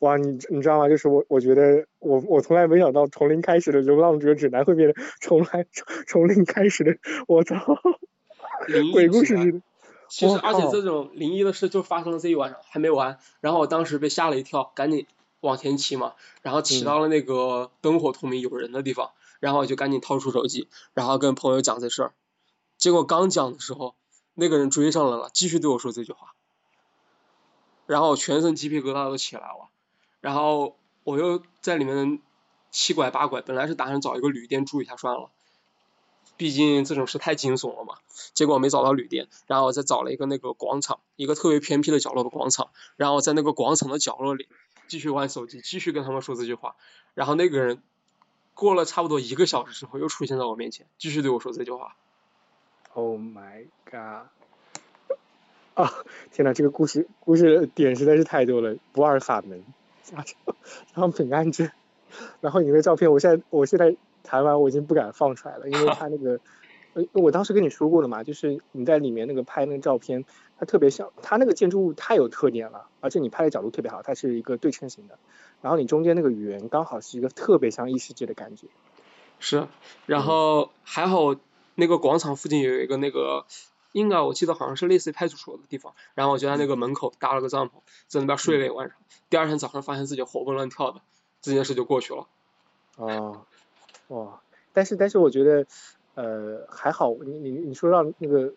哇，你你知道吗？就是我我觉得我我从来没想到从零开始的《流浪者指南》会变成从来从从零开始的，我操，鬼故事。其实，而且这种灵异的事就发生了这一晚上，还没完。然后我当时被吓了一跳，赶紧往前骑嘛，然后骑嗯到了那个灯火通明有人的地方，然后我就赶紧掏出手机，然后跟朋友讲这事儿。结果刚讲的时候，那个人追上来了，继续对我说这句话，然后我全身鸡皮疙瘩都起来了，然后我又在里面七拐八拐，本来是打算找一个旅店住一下算了。毕竟这种事太惊悚了嘛，结果没找到旅店，然后我再找了一个那个广场，一个特别偏僻的角落的广场，然后在那个广场的角落里继续玩手机，继续跟他们说这句话，然后那个人过了差不多一个小时之后又出现在我面前，继续对我说这句话。Oh my god！啊，天呐，这个故事故事点实在是太多了，不二法门，加上加上平安针，然后你的照片，我现在我现在谈完我已经不敢放出来了，因为他那个，呃，我当时跟你说过了嘛，就是你在里面那个拍那个照片，它特别像，它那个建筑物太有特点了，而且你拍的角度特别好，它是一个对称型的，然后你中间那个圆刚好是一个特别像异世界的感觉，是，然后还好那个广场附近有一个那个，应该我记得好像是类似于派出所的地方，然后我就在那个门口搭了个帐篷，在那边睡了一晚上，第二天早上发现自己活蹦乱跳的，这件事就过去了。哦，哇！但是但是我觉得，呃，还好，你你你说到那个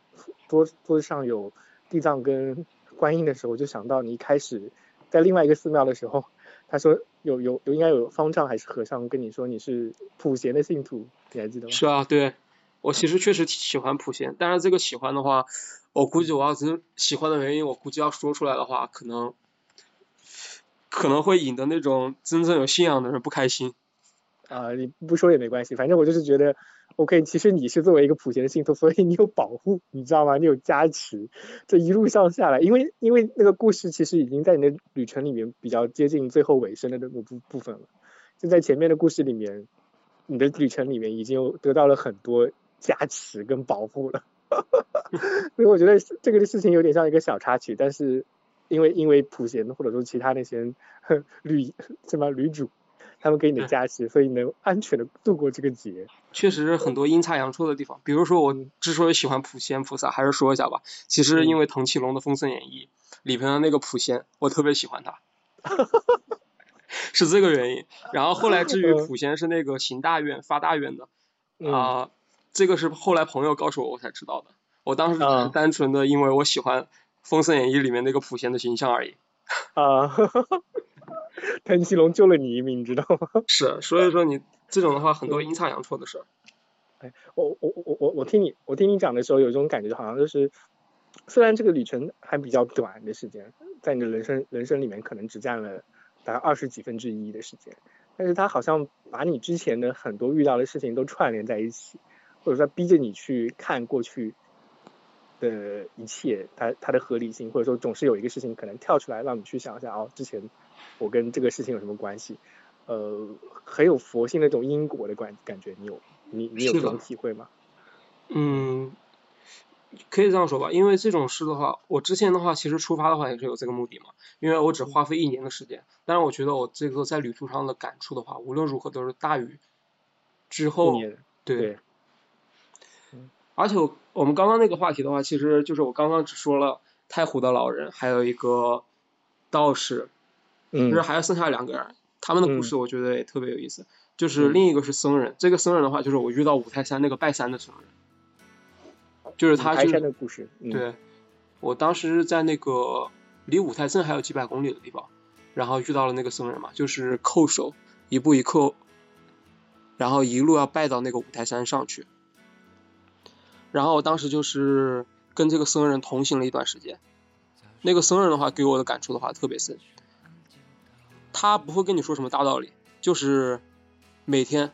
桌桌子上有地藏跟观音的时候，我就想到你一开始在另外一个寺庙的时候，他说有有有应该有方丈还是和尚跟你说你是普贤的信徒，你还记得吗？是啊，对，我其实确实喜欢普贤，但是这个喜欢的话，我估计我要真喜欢的原因，我估计要说出来的话，可能可能会引得那种真正有信仰的人不开心。啊、你不说也没关系，反正我就是觉得，OK，其实你是作为一个普贤的信徒，所以你有保护，你知道吗？你有加持，这一路上下来，因为因为那个故事其实已经在你的旅程里面比较接近最后尾声的那个部部分了，就在前面的故事里面，你的旅程里面已经有得到了很多加持跟保护了，所以我觉得这个事情有点像一个小插曲，但是因为因为普贤或者说其他那些 旅什么旅主。他们给你的对加持，所以能安全的度过这个节。确实很多阴差阳错的地方，比如说我之所以喜欢普贤菩萨，还是说一下吧。其实因为滕启龙的《封神演义》里边的那个普贤，我特别喜欢他，是这个原因。然后后来至于普贤是那个行大愿发大愿的嗯啊、这个是后来朋友告诉我我才知道的。我当时只啊是单纯的因为我喜欢《封神演义》里面那个普贤的形象而已。啊，滕启龙救了你一命，你知道吗？是，所以说你这种的话，很多阴差阳错的事儿。我我我我我听你我听你讲的时候，有一种感觉，好像就是虽然这个旅程还比较短的时间，在你的人生人生里面可能只占了大概二十几分之一的时间，但是它好像把你之前的很多遇到的事情都串联在一起，或者说逼着你去看过去的一切，它它的合理性，或者说总是有一个事情可能跳出来让你去想一下，哦，之前我跟这个事情有什么关系？呃，很有佛性那种因果的感感觉，你有你你有这种体会吗？嗯，可以这样说吧，因为这种事的话，我之前的话其实出发的话也是有这个目的嘛，因为我只花费一年的时间，但是我觉得我这个在旅途上的感触的话，无论如何都是大于之后对对而且我我们刚刚那个话题的话，其实就是我刚刚只说了太湖的老人，还有一个道士，其实嗯还有剩下两个人，他们的故嗯事我觉得也特别有意思。就是嗯另一个是僧人，这个僧人的话，就是我遇到五台山那个拜山的僧人，就是他就是山的故事，嗯，对，我当时在那个离五台镇还有几百公里的地方，然后遇到了那个僧人嘛，就是叩首，一步一叩，然后一路要拜到那个五台山上去。然后我当时就是跟这个僧人同行了一段时间，那个僧人的话给我的感触的话特别深，他不会跟你说什么大道理，就是每天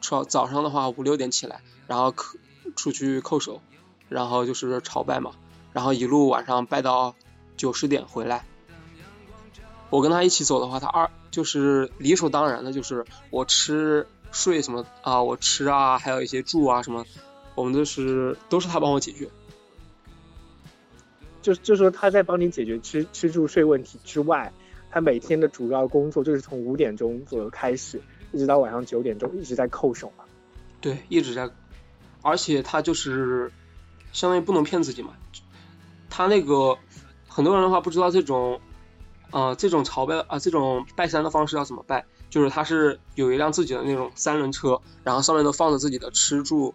早早上的话五六点起来，然后出去叩首，然后就是朝拜嘛，然后一路晚上拜到九十点回来。我跟他一起走的话，他二就是理所当然的，就是我吃睡什么啊，我吃啊，还有一些住啊什么，我们就是都是他帮我解决。就就说他在帮你解决吃吃住睡问题之外，他每天的主要工作就是从五点钟左右开始，一直到晚上九点钟一直在扣手嘛。对，一直在，而且他就是相当于不能骗自己嘛。他那个很多人的话不知道这种，呃，这种朝拜啊，这种拜山的方式要怎么拜，就是他是有一辆自己的那种三轮车，然后上面都放着自己的吃住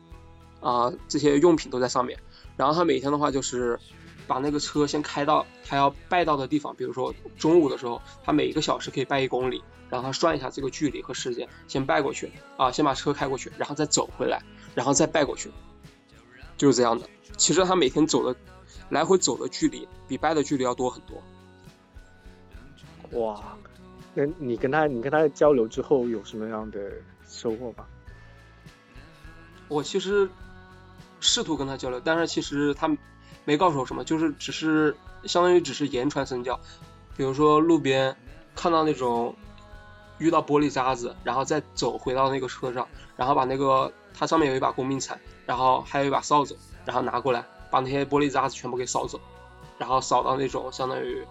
啊这些用品都在上面，然后他每天的话就是把那个车先开到他要拜到的地方，比如说中午的时候，他每一个小时可以拜一公里，然后他算一下这个距离和时间，先拜过去啊，先把车开过去，然后再走回来，然后再拜过去，就是这样的。其实他每天走的来回走的距离比拜的距离要多很多。哇，那你跟他你跟他交流之后有什么样的收获吗？我其实试图跟他交流，但是其实他没告诉我什么，就是只是相当于只是言传身教，比如说路边看到那种遇到玻璃渣子，然后再走回到那个车上，然后把那个它上面有一把工兵铲，然后还有一把扫帚，然后拿过来把那些玻璃渣子全部给扫走，然后扫到那种相当于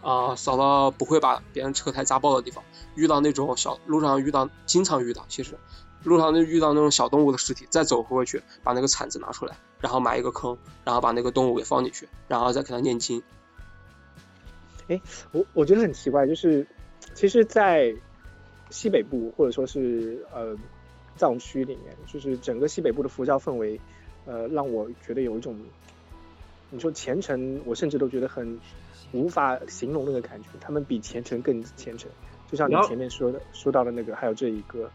啊、扫到不会把别人车胎扎爆的地方，遇到那种小路上遇到经常遇到，其实路上就遇到那种小动物的尸体，再走回去把那个铲子拿出来，然后埋一个坑，然后把那个动物给放进去，然后再给它念经。哎我我觉得很奇怪，就是其实，在西北部或者说是呃藏区里面，就是整个西北部的佛教氛围，呃，让我觉得有一种你说虔诚，我甚至都觉得很无法形容那个感觉，他们比虔诚更虔诚。就像你前面说的说到的那个，还有这一个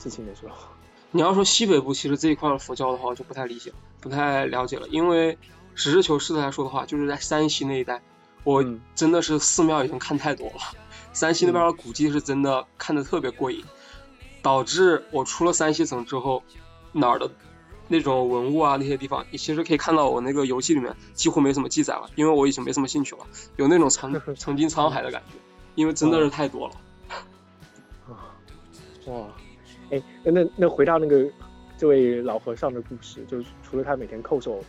事情的时候，你要说西北部，其实这一块的佛教的话，我就不太理解，不太了解了。因为实事求是的来说的话，就是在山西那一带，我嗯真的是寺庙已经看太多了。山西那边的古迹是真的看的特别过瘾，导致我出了山西省之后，哪儿的那种文物啊那些地方，你其实可以看到我那个游记里面几乎没什么记载了，因为我已经没什么兴趣了，有那种曾 曾经沧海的感觉，因为真的是太多了。哇，哎，那那那回到那个这位老和尚的故事，就是除了他每天叩首，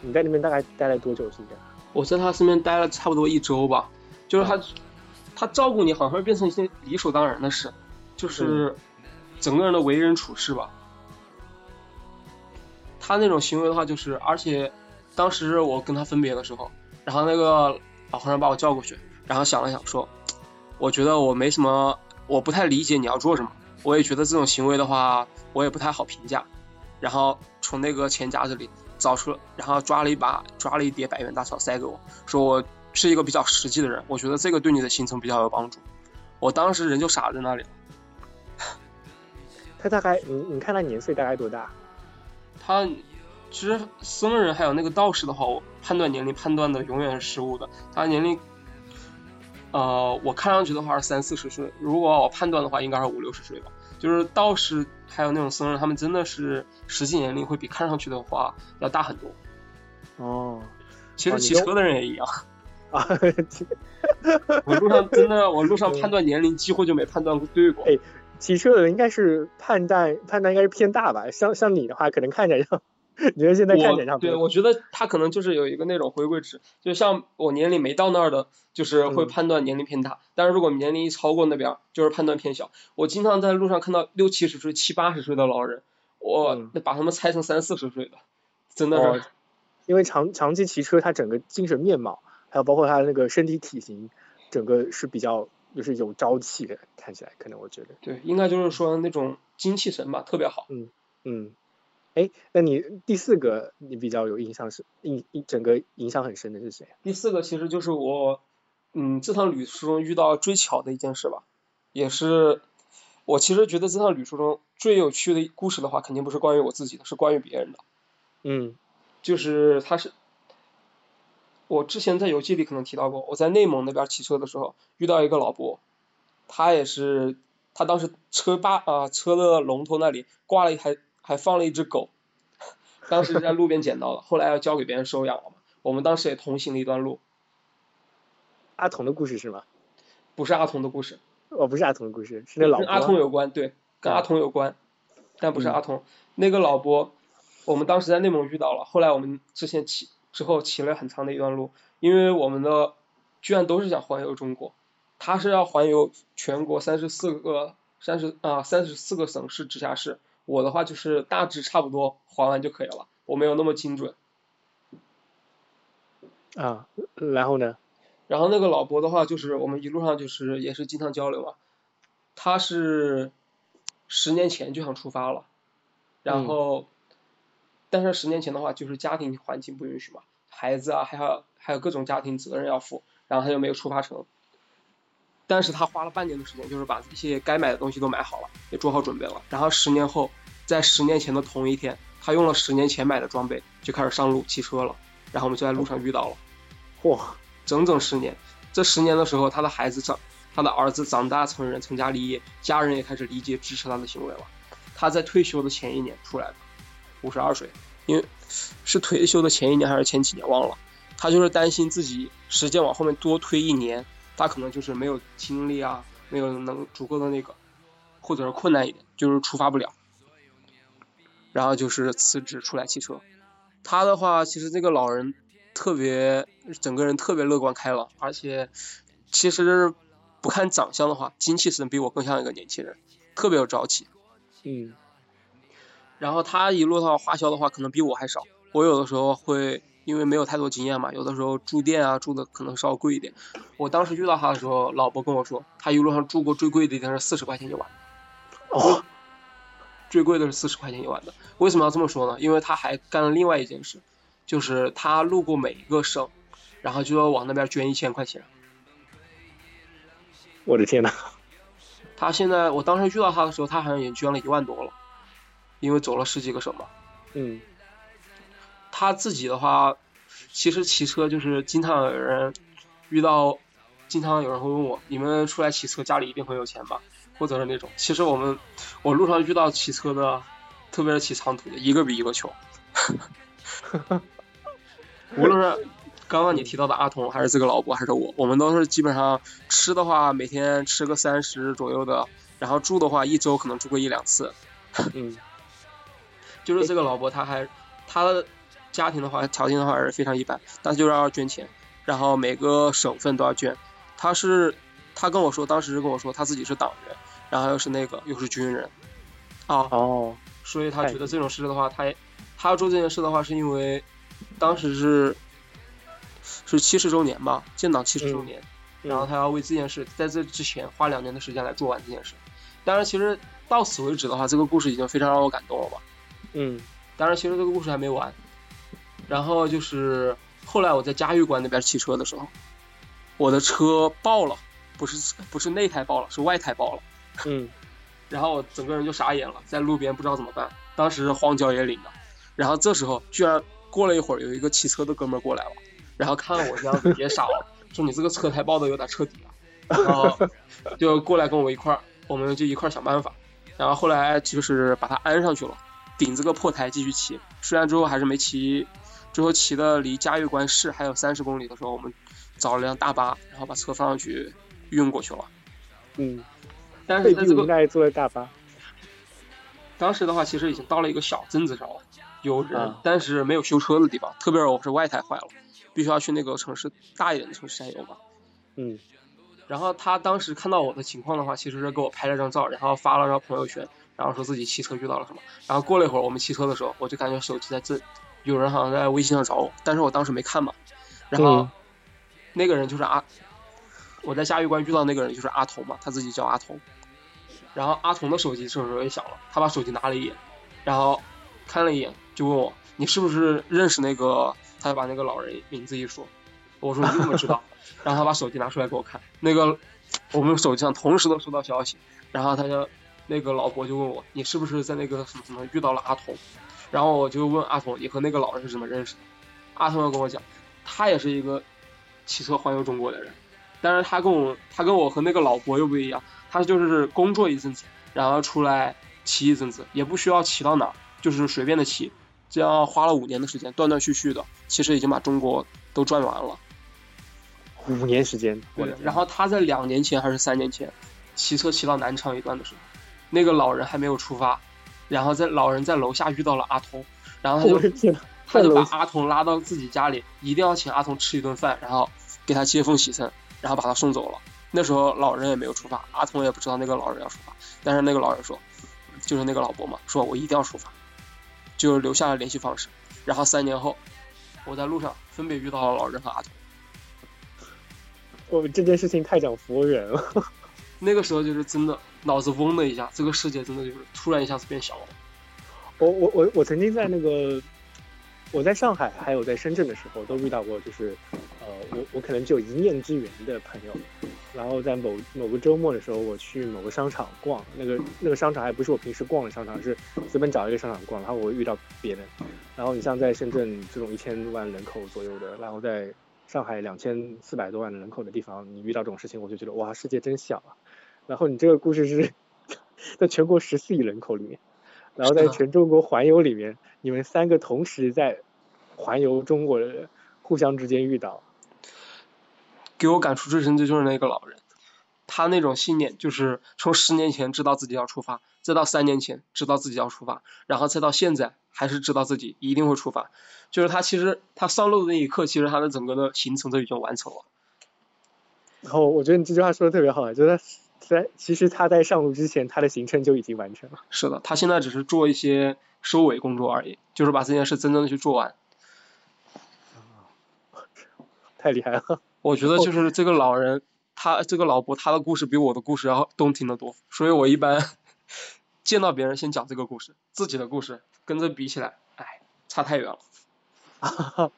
你在那边大概待了多久时间？我在他身边待了差不多一周吧，就是他，他照顾你好像变成一件理所当然的事，就是整个人的为人处事吧。他那种行为的话，就是而且当时我跟他分别的时候，然后那个老和尚把我叫过去，然后想了想说，我觉得我没什么，我不太理解你要做什么，我也觉得这种行为的话，我也不太好评价。然后从那个钱夹子里找出，然后抓了一把，抓了一叠百元大钞塞给我，说我是一个比较实际的人，我觉得这个对你的行程比较有帮助。我当时人就傻在那里了。他大概你你看他年岁大概多大？他其实僧人还有那个道士的话，我判断年龄判断的永远是失误的。他年龄，呃，我看上去的话是三四十岁，如果我判断的话，应该是五六十岁吧。就是道士还有那种僧人，他们真的是实际年龄会比看上去的话要大很多。哦，其实骑车的人也一样。啊，我路上真的，我路上判断年龄几乎就没判断过对过。哎骑车的人应该是判断判断应该是偏大吧？像像你的话，可能看起来像，你觉得现在看起来对，我觉得他可能就是有一个那种回归值，就像我年龄没到那儿的，就是会嗯。判断年龄偏大，但是如果年龄一超过那边儿，就是判断偏小。我经常在路上看到六七十岁、七八十岁的老人，我嗯。把他们猜成三四十岁的，真的哦是，因为长长期骑车，他整个精神面貌，还有包括他的那个身体体型，整个是比较就是有朝气的，看起来可能我觉得，对，应该就是说那种精气神吧，特别好。嗯嗯，哎，那你第四个你比较有印象是印印整个印象很深的是谁？第四个其实就是我，嗯，这趟旅途中遇到最巧的一件事吧，也是我其实觉得这趟旅途中最有趣的故事的话，肯定不是关于我自己的，是关于别人的。嗯就是他是，我之前在游记里可能提到过，我在内蒙那边骑车的时候遇到一个老伯，他也是，他当时车把啊、车的龙头那里挂了一还还放了一只狗，当时在路边捡到的，后来要交给别人收养了嘛，我们当时也同行了一段路，阿童的故事是吗？不是阿童的故事，哦，不是阿童的故事，是那老跟阿童有。关，对，跟啊阿童有关，但不是嗯。阿童。那个老伯，我们当时在内蒙遇到了，后来我们之前骑之后骑了很长的一段路，因为我们的居然都是想环游中国，他是要环游全国三十四个三十啊三十四个省市直辖市，我的话就是大致差不多还完就可以了，我没有那么精准。啊，然后呢？然后那个老伯的话，就是我们一路上就是也是经常交流嘛，他是十年前就想出发了，然嗯后，但是十年前的话，就是家庭环境不允许嘛，孩子啊，还有还有各种家庭责任要负，然后他就没有出发成。但是他花了半年的时间，就是把一些该买的东西都买好了，也做好准备了。然后十年后，在十年前的同一天，他用了十年前买的装备，就开始上路骑车了。然后我们就在路上遇到了。嚯，整整十年。这十年的时候，他的孩子长，他的儿子长大成人，成家立业，家人也开始理解支持他的行为了。他在退休的前一年出来的，五十二岁，因为是退休的前一年还是前几年忘了。他就是担心自己时间往后面多推一年，他可能就是没有精力啊，没有能足够的那个，或者是困难一点，就是出发不了。然后就是辞职出来骑车。他的话，其实这个老人特别，整个人特别乐观开朗，而且其实不看长相的话，精气神比我更像一个年轻人，特别有朝气。嗯然后他一路上花销的话，可能比我还少。我有的时候会因为没有太多经验嘛，有的时候住店啊住的可能稍微贵一点。我当时遇到他的时候，老伯跟我说，他一路上住过最贵的一天是四十块钱一晚，哦，最贵的是四十块钱一晚的。为什么要这么说呢？因为他还干了另外一件事，就是他路过每一个省，然后就要往那边捐一千块钱。我的天呐，他现在，我当时遇到他的时候，他好像也捐了一万多了，因为走了十几个省嘛。嗯他自己的话，其实骑车就是经常有人遇到，经常有人会问我，你们出来骑车家里一定很有钱吧？或者是那种，其实我们我路上遇到骑车的，特别是骑长途的，一个比一个穷。无论是刚刚你提到的阿童，还是这个老伯，还是我，我们都是基本上吃的话，每天吃个三十左右的，然后住的话，一周可能住个一两次。嗯 就是这个老伯他还他的家庭的话条件的话还是非常一般，但是就是要捐钱，然后每个省份都要捐。他是他跟我说，当时跟我说他自己是党员，然后又是那个又是军人，啊，哦所以他觉得这种事的话，他也他要做这件事的话，是因为当时是是七十周年吧，建党七十周年，然后他要为这件事在这之前花两年的时间来做完这件事。当然，其实到此为止的话，这个故事已经非常让我感动了吧。嗯当然，其实这个故事还没完。然后就是后来我在嘉峪关那边骑车的时候，我的车爆了，不是不是内胎爆了，是外胎爆了。嗯 然后我整个人就傻眼了，在路边不知道怎么办，当时荒郊野岭的。然后这时候居然过了一会儿，有一个骑车的哥们儿过来了，然后看我这样子也傻了，说你这个车胎爆的有点彻底了，然后就过来跟我一块儿，我们就一块儿想办法。然后后来就是把它安上去了，顶着个破胎继续骑。虽然之后还是没骑，最后骑的离嘉峪关市还有三十公里的时候，我们找了辆大巴，然后把车放上去运过去了。嗯，但是在这个被逼无奈坐在大巴。当时的话，其实已经到了一个小镇子上了，有人，啊但是没有修车的地方。特别是我是外胎坏了，必须要去那个城市大一点的城市才有嘛。嗯然后他当时看到我的情况的话，其实是给我拍了张照，然后发了张朋友圈，然后说自己骑车遇到了什么。然后过了一会儿，我们骑车的时候，我就感觉手机在震，有人好像在微信上找我，但是我当时没看嘛。然后、嗯那个人就是阿，我在嘉峪关遇到那个人就是阿童嘛，他自己叫阿童。然后阿童的手机这时候也响了，他把手机拿了一眼，然后看了一眼，就问我你是不是认识那个？他就把那个老人名字一说，我说你怎么知道？然后他把手机拿出来给我看，那个我们手机上同时都收到消息，然后他就那个老伯就问我你是不是在那个什么什么遇到了阿童？然后我就问阿童你和那个老人是怎么认识的？阿童又跟我讲，他也是一个骑车环游中国的人，但是他跟我他跟我和那个老伯又不一样，他就是工作一阵子，然后出来骑一阵子，也不需要骑到哪儿，就是随便的骑，这样花了五年的时间，断断续续的，其实已经把中国都转完了。五年时间，对，然后他在两年前还是三年前，骑车骑到南昌一段的时候，那个老人还没有出发，然后在老人在楼下遇到了阿童，然后他就他就把阿童拉到自己家里，一定要请阿童吃一顿饭，然后给他接风洗尘，然后把他送走了。那时候老人也没有出发，阿童也不知道那个老人要出发，但是那个老人说，就是那个老伯嘛，说我一定要出发，就留下了联系方式。然后三年后，我在路上分别遇到了老人和阿童。我这件事情太讲佛缘了。那个时候就是真的脑子嗡的一下，这个世界真的就是突然一下子变小了。我我我我曾经在那个我在上海还有在深圳的时候都遇到过，就是呃我我可能只有一面之缘的朋友，然后在某某个周末的时候，我去某个商场逛，那个那个商场还不是我平时逛的商场，是随便找一个商场逛，然后我遇到别人。然后你像在深圳这种一千万人口左右的，然后在上海两千四百多万人口的地方，你遇到这种事情，我就觉得哇，世界真小啊。然后你这个故事是 在全国十四亿人口里面。然后在全中国环游里面，你们三个同时在环游中国的互相之间遇到，给我感触最深的就是那个老人，他那种信念就是从十年前知道自己要出发，再到三年前知道自己要出发，然后再到现在还是知道自己一定会出发。就是他其实他上路的那一刻，其实他的整个的行程都已经完成了。然后我觉得你这句话说的特别好，就是他在其实他在上路之前，他的行程就已经完成了。是的，他现在只是做一些收尾工作而已，就是把这件事真正的去做完。太厉害了！我觉得就 是这个老人，他这个老伯他的故事比我的故事要动听得多，所以我一般 见到别人先讲这个故事，自己的故事跟这比起来，哎，差太远了。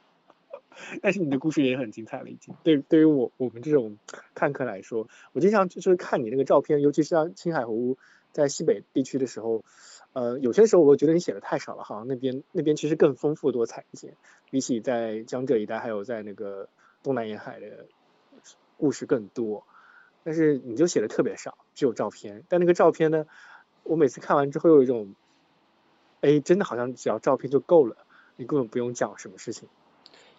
但是你的故事也很精彩了，已经。对，对于我我们这种看客来说，我经常就是看你那个照片，尤其是像青海湖在西北地区的时候，呃，有些时候我觉得你写的太少了，好像那边那边其实更丰富多彩一些，比起在江浙一带还有在那个东南沿海的故事更多。但是你就写的特别少，只有照片。但那个照片呢，我每次看完之后有一种，哎，真的好像只要照片就够了，你根本不用讲什么事情。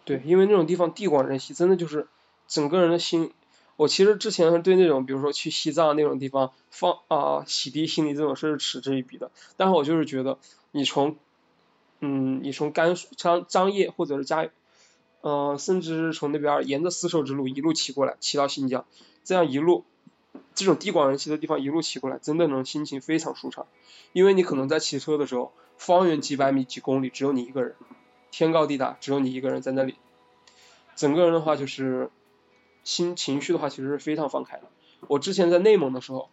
对，因为那种地方地广人稀，真的就是整个人的心。我其实之前对那种，比如说去西藏那种地方放啊、洗涤心理这种事是嗤之以鼻的。但是我就是觉得，你从，嗯，你从甘肃、张张掖或者是嘉，呃，甚至是从那边沿着丝绸之路一路骑过来，骑到新疆，这样一路，这种地广人稀的地方一路骑过来，真的能心情非常舒畅。因为你可能在骑车的时候，方圆几百米、几公里只有你一个人。天高地大，只有你一个人在那里，整个人的话就是心情绪的话，其实是非常放开的。我之前在内蒙的时候，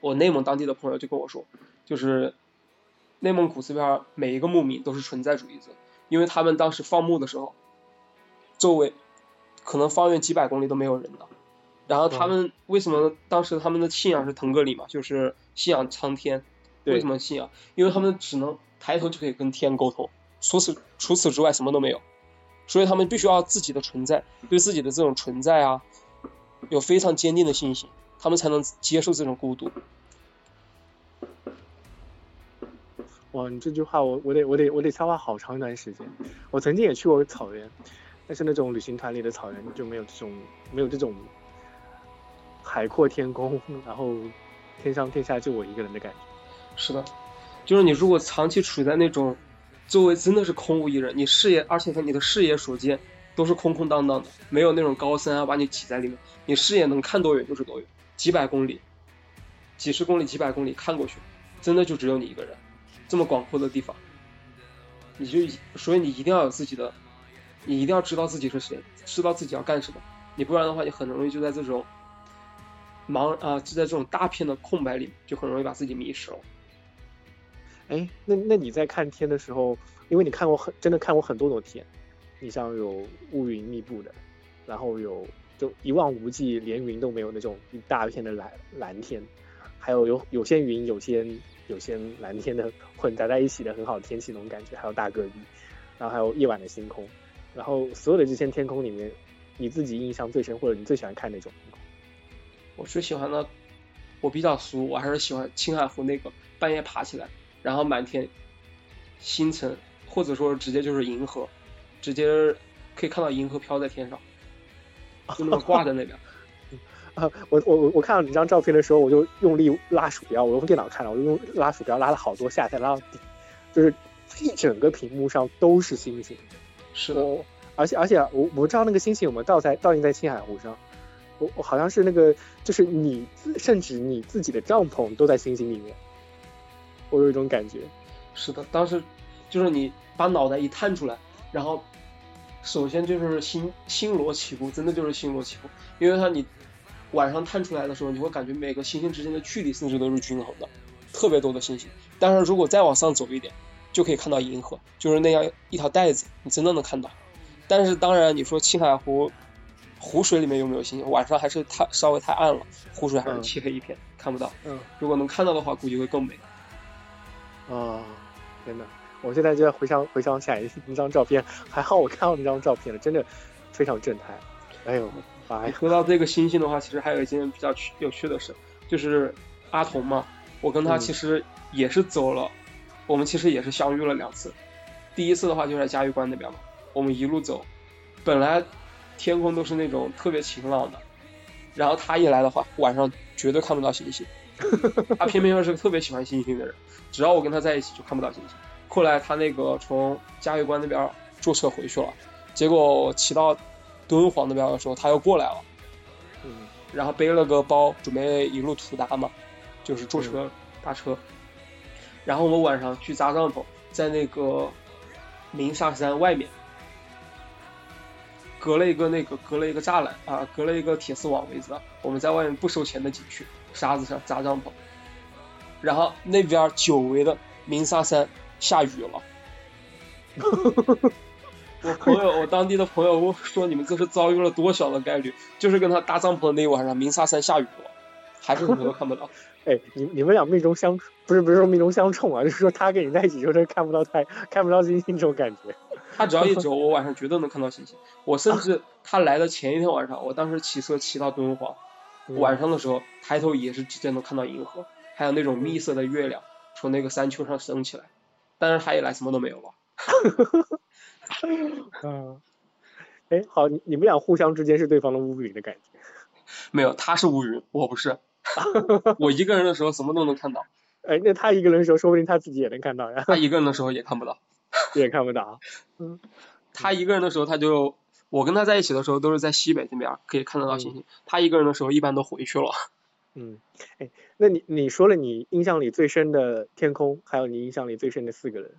我内蒙当地的朋友就跟我说，就是内蒙古这边每一个牧民都是存在主义者，因为他们当时放牧的时候，周围可能方圆几百公里都没有人的。然后他们为什么当时他们的信仰是腾格里嘛，就是信仰苍天。为什么信仰？因为他们只能抬头就可以跟天沟通。除此除此之外什么都没有，所以他们必须要自己的存在，对自己的这种存在啊，有非常坚定的信心，他们才能接受这种孤独。哇，你这句话我我得我得我得消化好长一段时间。我曾经也去过草原，但是那种旅行团里的草原就没有这种没有这种海阔天空，然后天上天下就我一个人的感觉。是的，就是你如果长期处在那种周围真的是空无一人，你视野而且你的视野所见都是空空荡荡的，没有那种高山啊把你挤在里面，你视野能看多远就是多远，几百公里、几十公里、几百公里看过去，真的就只有你一个人，这么广阔的地方，你就所以你一定要有自己的，你一定要知道自己是谁，知道自己要干什么，你不然的话，你很容易就在这种茫啊、就在这种大片的空白里，就很容易把自己迷失了。哎，那那你在看天的时候，因为你看过很真的看过很多种天，你像有乌云密布的，然后有就一望无际，连云都没有那种一大片的蓝蓝天，还有有有些云，有些有些蓝天的混杂在一起的很好的天气那种感觉，还有大戈壁，然后还有夜晚的星空，然后所有的这些天空里面，你自己印象最深或者你最喜欢看哪种？我最喜欢的，我比较俗，我还是喜欢青海湖那个半夜爬起来，然后满天星辰，或者说直接就是银河，直接可以看到银河飘在天上，就那么挂在那边。啊，我我我我看到你这张照片的时候，我就用力拉鼠标，我用电脑看了，我就用拉鼠标拉了好多下才拉到底，就是一整个屏幕上都是星星。是的，我而且而且我我不知道那个星星有没有倒在倒映在青海湖上，我我好像是那个就是你自甚至你自己的帐篷都在星星里面，我有一种感觉。是的，当时就是你把脑袋一探出来，然后首先就是星星罗棋布，真的就是星罗棋布，因为它你晚上探出来的时候，你会感觉每个星星之间的距离甚至都是均衡的，特别多的星星。但是如果再往上走一点，就可以看到银河，就是那样一条带子，你真的能看到。但是当然，你说青海湖湖水里面有没有星星？晚上还是太稍微太暗了，湖水还是漆黑一片，看不到。嗯如果能看到的话，估计会更美。啊，天哪！我现在就在回想回想起来那张照片，还好我看到那张照片了，真的非常震撼。哎呦，妈呀！说到这个星星的话，其实还有一件比较趣有趣的事，就是阿童嘛，我跟他嗯其实也是走了，我们其实也是相遇了两次。第一次的话就在嘉峪关那边嘛，我们一路走，本来天空都是那种特别晴朗的，然后他一来的话，晚上绝对看不到星星。他偏偏又是个特别喜欢星星的人，只要我跟他在一起就看不到星星。后来他那个从嘉峪关那边坐车回去了，结果骑到敦煌那边的时候，他又过来了。嗯然后背了个包，准备一路途达嘛，就是坐车搭车。然后我们晚上去扎帐篷，在那个鸣沙山外面，隔了一个那个隔了一个栅栏啊，隔了一个铁丝网围着，我们在外面不收钱的景区沙子上扎帐篷。然后那边久违的鸣沙山下雨了。我朋友，我当地的朋友说：“你们这是遭遇了多小的概率？就是跟他搭帐篷的那一晚上，鸣沙山下雨了，还是什么都看不到。哎，你你们俩命中相不是不是说命中相冲啊，就是说他跟你在一起就是看不到太看不到星星这种感觉。他只要一 走，我晚上绝对能看到星星。我甚至他来的前一天晚上，我当时骑车骑到敦煌，嗯晚上的时候抬头也是直接能看到银河，还有那种蜜色的月亮从那个山丘上升起来。但是他一来，什么都没有了。嗯，哎，好，你你们俩互相之间是对方的乌云的感觉。没有，他是乌云，我不是。我一个人的时候什么都能看到，哎，那他一个人的时候，说不定他自己也能看到呀，他一个人的时候也看不到。也看不到。嗯他一个人的时候，他就我跟他在一起的时候都是在西北这边可以看得到星星，他一个人的时候一般都回去了。嗯，哎，那你你说了你印象里最深的天空，还有你印象里最深的四个人，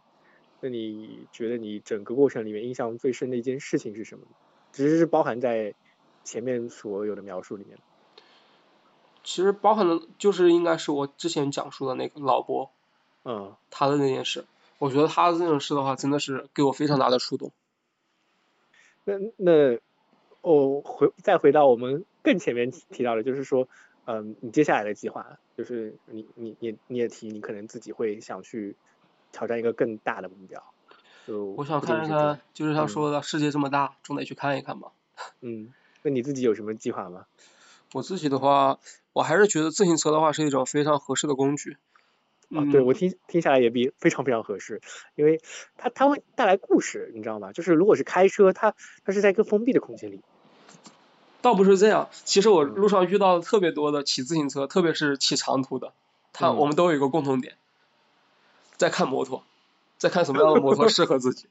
那你觉得你整个过程里面印象最深的一件事情是什么其实是包含在前面所有的描述里面。其实包含的就是应该是我之前讲述的那个老伯嗯他的那件事，我觉得他的这种事的话，真的是给我非常大的触动。那那哦，回再回到我们更前面提提到的，就是说，嗯，你接下来的计划，就是你你你你也提，你可能自己会想去挑战一个更大的目标。就我想看一看，就是他嗯说的世界这么大，总得去看一看吧。嗯，那你自己有什么计划吗？我自己的话，我还是觉得自行车的话是一种非常合适的工具。啊，嗯对我听听下来也比非常非常合适，因为它它会带来故事，你知道吗？就是如果是开车，它它是在一个封闭的空间里，倒不是这样，其实我嗯路上遇到特别多的骑自行车，特别是骑长途的，他嗯我们都有一个共同点，在看摩托，在看什么样的摩托适合自己。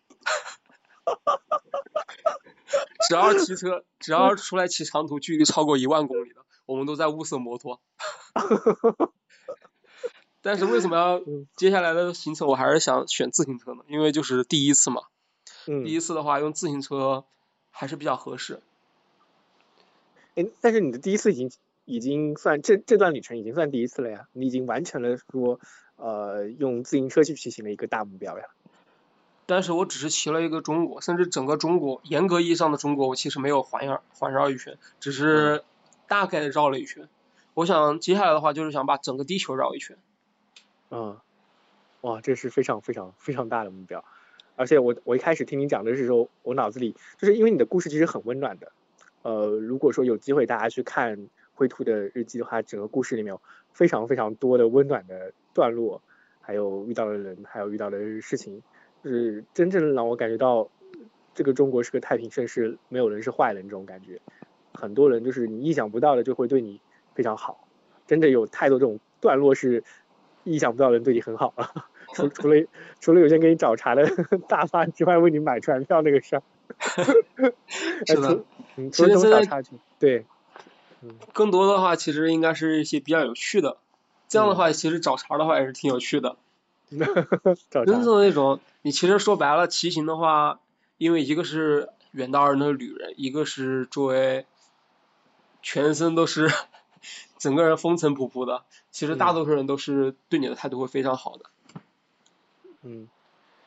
只要骑车，只要出来骑长途，距离超过一万公里的，我们都在物色摩托。但是为什么要 嗯接下来的行程我还是想选自行车呢？因为就是第一次嘛，嗯第，一次的话用自行车还是比较合适。哎，但是你的第一次已经已经算这这段旅程已经算第一次了呀，你已经完成了说呃用自行车去骑行的一个大目标呀。但是我只是骑了一个中国，甚至整个中国严格意义上的中国，我其实没有环绕环绕一圈，只是大概的绕了一圈。我想接下来的话就是想把整个地球绕一圈。嗯，哇，这是非常非常非常大的目标，而且我我一开始听你讲的时候，我脑子里就是因为你的故事其实很温暖的，呃，如果说有机会大家去看灰兔的日记的话，整个故事里面非常非常多的温暖的段落，还有遇到的人，还有遇到的事情，就是真正让我感觉到这个中国是个太平盛世，没有人是坏人这种感觉，很多人就是你意想不到的就会对你非常好，真的有太多这种段落是意想不到的人对你很好了。除除了除了有些给你找茬的 大发之外，为你买船票那个事儿，是的，嗯，除了这种小插曲，对，嗯，更多的话其实应该是一些比较有趣的，这样的话其实找茬的话也是挺有趣的。找。茬真正的那种，你其实说白了，骑行的话，因为一个是远道而来的旅人，一个是作为全身都是整个人风尘仆仆的，其实大多数人都是对你的态度会非常好的。嗯，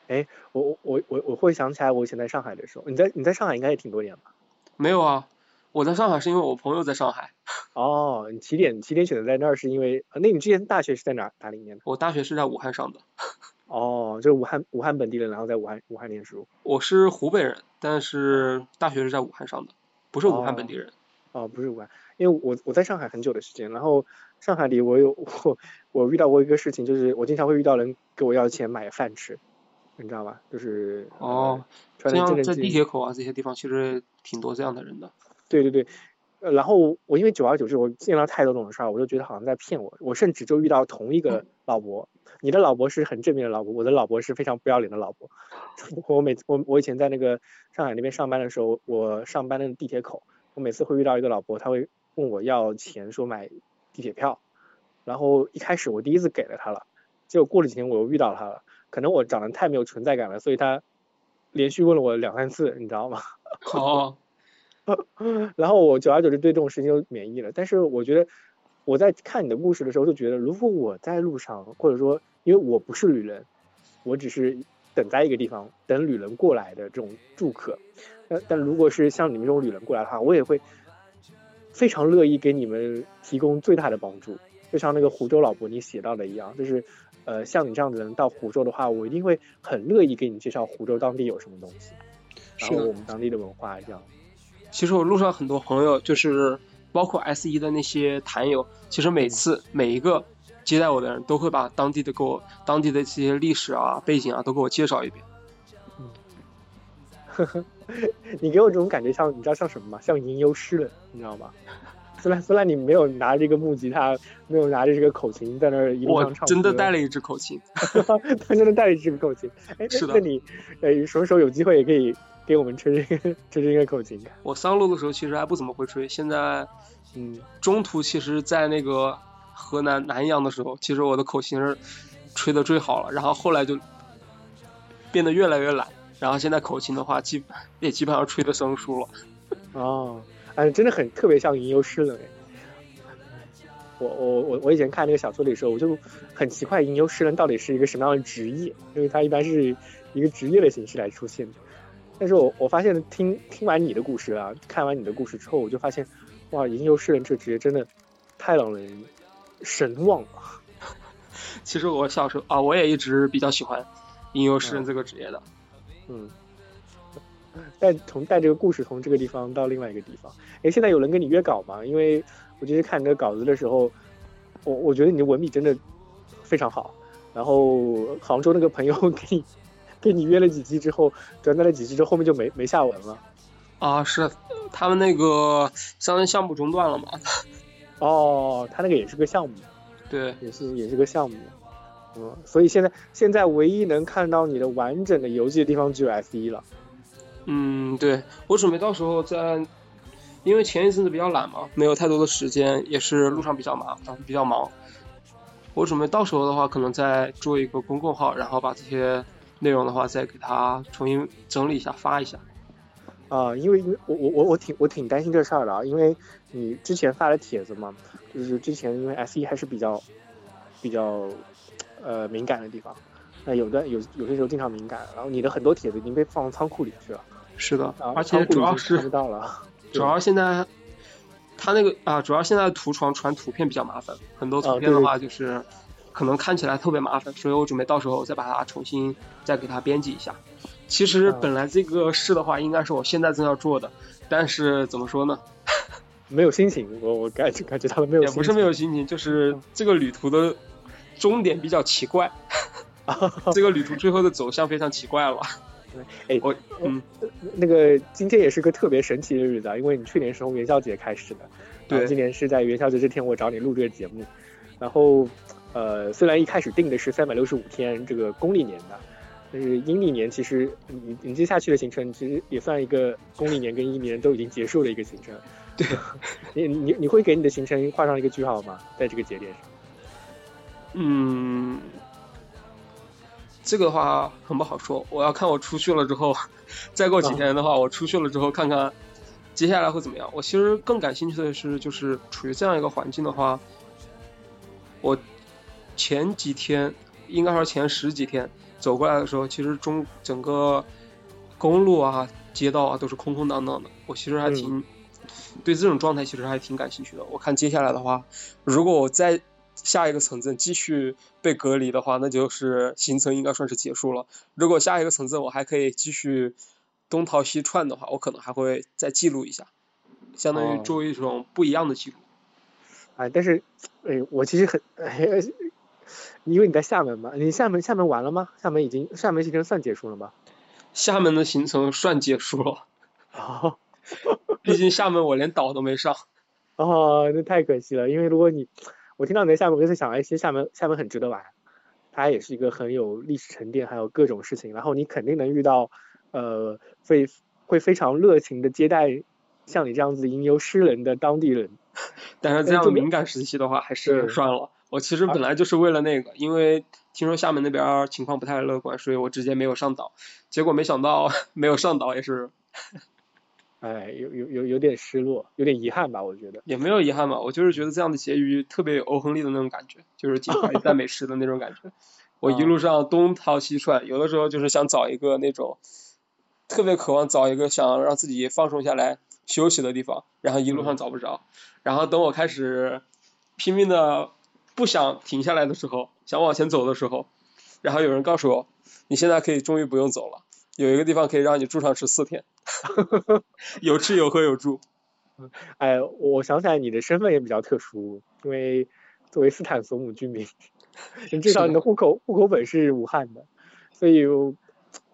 哎，我我我我我会想起来我以前在上海的时候，你在你在上海应该也挺多年吧？没有啊，我在上海是因为我朋友在上海，哦，你起点起点选择在那儿是因为，呃那你之前大学是在哪儿哪里念的？我大学是在武汉上的，哦，就是武汉武汉本地人，然后在武汉武汉念书。我是湖北人，但是大学是在武汉上的，不是武汉本地人。哦，不是武汉，因为我我在上海很久的时间，然后上海里我有我我遇到过一个事情，就是我经常会遇到人给我要钱买饭吃，你知道吧？就是呃哦，穿这样在地铁口啊这些地方，其实挺多这样的人的。对对对，呃，然后我因为久而久之，我见到太多这种事儿，我就觉得好像在骗我。我甚至就遇到同一个老伯，你的老伯是很正面的老伯，我的老伯是非常不要脸的老伯。我每次我我以前在那个上海那边上班的时候，我上班的地铁口，我每次会遇到一个老伯，他会问我要钱，说买地铁票。然后一开始我第一次给了他了，结果过了几天我又遇到他了，可能我长得太没有存在感了，所以他连续问了我两三次，你知道吗？哦，然后我久而久之对这种事情就免疫了。但是我觉得我在看你的故事的时候，就觉得如果我在路上，或者说因为我不是旅人，我只是等在一个地方等旅人过来的这种住客。但但如果是像你们这种旅人过来的话，我也会非常乐意给你们提供最大的帮助。就像那个湖州老伯你写到的一样，就是呃像你这样的人到湖州的话，我一定会很乐意给你介绍湖州当地有什么东西，然后我们当地的文化这样。其实我路上很多朋友，就是包括 S 一的那些坛友，其实每次每一个接待我的人都会把当地的给我当地的这些历史啊、背景啊都给我介绍一遍。你给我这种感觉像，你知道像什么吗？像吟游诗人，你知道吗？虽然虽然你没有拿着一个木吉他，没有拿着这个口琴在那儿一路我上唱歌，真的带了一支口琴，他真的带了一支口琴。是的那你呃什么时候有机会也可以给我们吹这个 吹这个口琴？我上路的时候其实还不怎么会吹，现在嗯，中途其实，在那个河南南阳的时候，其实我的口琴是吹的最好了，然后后来就变得越来越懒，然后现在口琴的话，基也基本上吹的生疏了。哦，哎，真的很特别像吟游诗人哎。我我我我以前看那个小说里的时候，我就很奇怪吟游诗人到底是一个什么样的职业，因为他一般是一个职业的形式来出现的。但是我我发现听听完你的故事啊，看完你的故事之后，我就发现，哇，吟游诗人这个职业真的太让人神往了。其实我小时候啊，我也一直比较喜欢吟游诗人这个职业的。嗯，带从带这个故事从这个地方到另外一个地方。哎，现在有人跟你约稿吗？因为我就是看你的稿子的时候，我我觉得你的文笔真的非常好。然后杭州那个朋友 给你给你约了几期之后，短短了几期之后，后面就没没下文了。啊，是他们那个相当于项目中断了嘛？哦，他那个也是个项目，对，也是也是个项目。嗯，所以现在现在唯一能看到你的完整的游记的地方只有 S 一了。嗯，对我准备到时候在，因为前一阵子比较懒嘛，没有太多的时间，也是路上比较麻烦，比较忙。我准备到时候的话，可能再做一个公众号，然后把这些内容的话再给它重新整理一下，发一下。啊，因为因为我我我我挺我挺担心这事儿的啊，因为你之前发的帖子嘛，就是之前因为 S 一还是比较比较呃敏感的地方，那有的有有些时候经常敏感，然后你的很多帖子已经被放到仓库里去了，是的，而且主要就看不是到了。主要现在他那个啊，主要现在图床传图片比较麻烦，很多图片的话就是可能看起来特别麻烦，所以我准备到时候再把它重新再给它编辑一下。其实啊本来这个事的话，应该是我现在正要做的，但是怎么说呢，没有心情，我我感感觉他们没有心情，也不是没有心情，就是这个旅途的终点比较奇怪，这个旅途最后的走向非常奇怪了。哎，我嗯，那个今天也是个特别神奇的日子啊，因为你去年是从元宵节开始的，对，今年是在元宵节这天我找你录这个节目，然后呃，虽然一开始定的是三百六十五天这个公历年的，但是阴历年其实你你接下去的行程其实也算一个公历年跟阴历年都已经结束的一个行程。对，你你你会给你的行程画上一个句号吗？在这个节点上？嗯。这个的话很不好说，我要看我出去了之后，再过几天的话，我出去了之后看看接下来会怎么样。我其实更感兴趣的是，就是处于这样一个环境的话，我前几天应该说前十几天走过来的时候，其实中整个公路啊、街道啊都是空空荡荡的。我其实还挺对这种状态其实还挺感兴趣的。我看接下来的话，如果我再下一个城镇继续被隔离的话，那就是行程应该算是结束了。如果下一个城镇我还可以继续东逃西窜的话，我可能还会再记录一下，相当于作为一种不一样的记录。哎，但是，哎，我其实很，因为你在厦门嘛，你厦门厦门完了吗？厦门已经厦门行程算结束了吗？厦门的行程算结束了。哦。毕竟厦门我连岛都没上。哦，那太可惜了，因为如果你。我听到你在厦门，我就在想，哎，其实厦门厦门很值得玩，它也是一个很有历史沉淀，还有各种事情。然后你肯定能遇到，呃，会会非常热情的接待像你这样子吟游诗人的当地人。但是这样敏感时期的话，还是算了。我其实本来就是为了那个，因为听说厦门那边情况不太乐观，所以我直接没有上岛。结果没想到 没有上岛也是。哎，有有有有点失落，有点遗憾吧？我觉得也没有遗憾吧，我就是觉得这样的结局特别有欧亨利的那种感觉，就是金牌赞美诗的那种感觉。我一路上东逃西窜，有的时候就是想找一个那种特别渴望找一个想让自己放松下来休息的地方，然后一路上找不着，然后等我开始拼命的不想停下来的时候，想往前走的时候，然后有人告诉我，你现在可以终于不用走了。有一个地方可以让你住上十四天，有吃有喝有住。哎，我想起来你的身份也比较特殊，因为作为斯坦索姆居民，至少你的户口户口本是武汉的，所以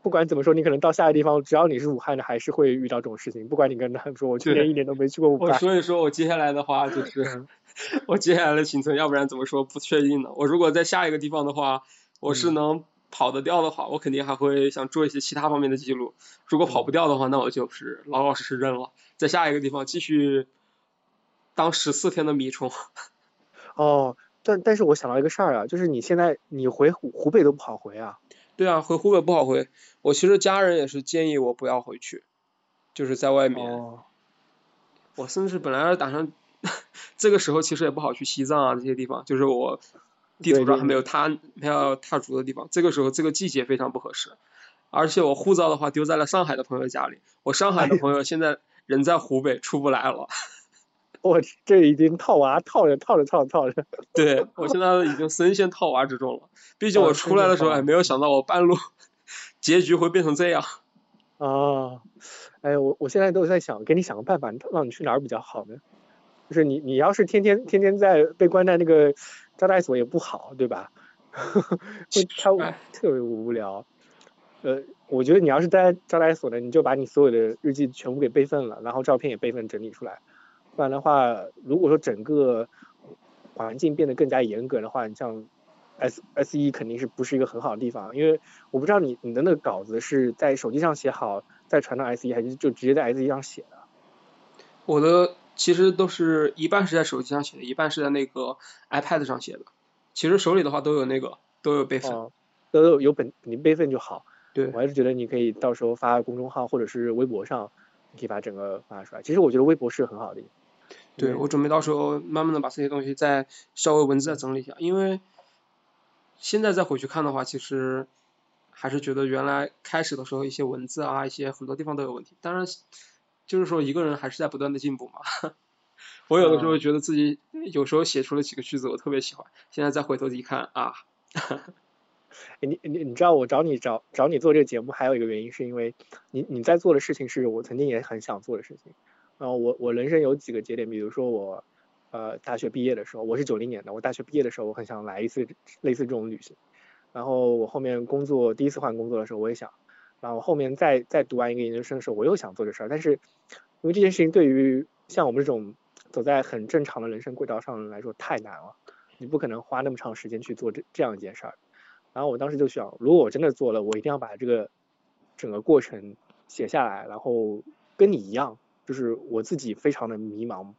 不管怎么说，你可能到下一个地方，只要你是武汉的，还是会遇到这种事情。不管你跟他说我去年一年都没去过武汉，所以说我接下来的话 就是，我接下来的行程，要不然怎么说不确定呢？我如果在下一个地方的话，我是能。跑得掉的话，我肯定还会想做一些其他方面的记录。如果跑不掉的话，那我就是老老实实扔了，在下一个地方继续当十四天的米虫。哦，但但是我想到一个事儿啊，就是你现在你回湖湖北都不好回啊？对啊，回湖北不好回。我其实家人也是建议我不要回去，就是在外面。哦。我甚至本来打算 这个时候其实也不好去西藏啊这些地方，就是我。地图上还没有踏没有踏足的地方，这个时候这个季节非常不合适，而且我护照的话丢在了上海的朋友家里，我上海的朋友现在人在湖北出不来了，我这已经套娃套着套着套着套着，对我现在已经深陷套娃之中了，毕竟我出来的时候也没有想到我半路 结局会变成这样。啊，哎我我现在都在想给你想个办法，让你去哪儿比较好呢？就是你你要是天天天天在被关在那个。招待所也不好，对吧？会他特别无聊。呃，我觉得你要是待招待所呢，你就把你所有的日记全部给备份了，然后照片也备份整理出来。不然的话，如果说整个环境变得更加严格的话，你像 S S E，肯定是不是一个很好的地方？因为我不知道你你的那个稿子是在手机上写好再传到 S 一，还是就直接在 S 一上写的？我的。其实都是一半是在手机上写的，一半是在那个 iPad 上写的。其实手里的话都有那个都有备份，都有有本你备份就好。对，我还是觉得你可以到时候发公众号或者是微博上，你可以把整个发出来。其实我觉得微博是很好的。对，我准备到时候慢慢的把这些东西再稍微文字再整理一下，因为现在再回去看的话，其实还是觉得原来开始的时候一些文字啊，一些很多地方都有问题。当然。就是说，一个人还是在不断的进步嘛。我有的时候觉得自己有时候写出了几个句子，我特别喜欢。现在再回头一看啊，你你你知道我找你找找你做这个节目还有一个原因，是因为你你在做的事情是我曾经也很想做的事情。然后我我人生有几个节点，比如说我呃大学毕业的时候，我是九零年的，我大学毕业的时候我很想来一次类似这种旅行。然后我后面工作第一次换工作的时候，我也想。然后后面再再读完一个研究生的时候，我又想做这事儿，但是因为这件事情对于像我们这种走在很正常的人生轨道上来说太难了，你不可能花那么长时间去做这这样一件事儿。然后我当时就想，如果我真的做了，我一定要把这个整个过程写下来，然后跟你一样，就是我自己非常的迷茫，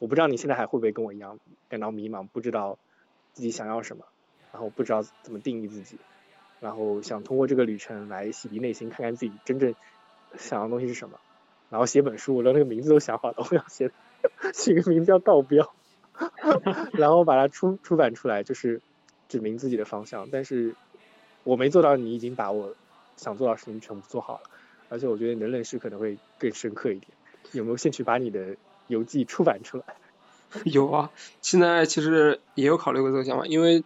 我不知道你现在还会不会跟我一样感到迷茫，不知道自己想要什么，然后不知道怎么定义自己。然后想通过这个旅程来洗涤内心，看看自己真正想要的东西是什么。然后写本书，我连那个名字都想好了，我要写起个名字叫《道标》，然后把它出出版出来，就是指明自己的方向。但是我没做到，你已经把我想做到的事情全部做好了。而且我觉得你的认识可能会更深刻一点。有没有兴趣把你的游记出版出来？有啊，现在其实也有考虑过这个想法，因为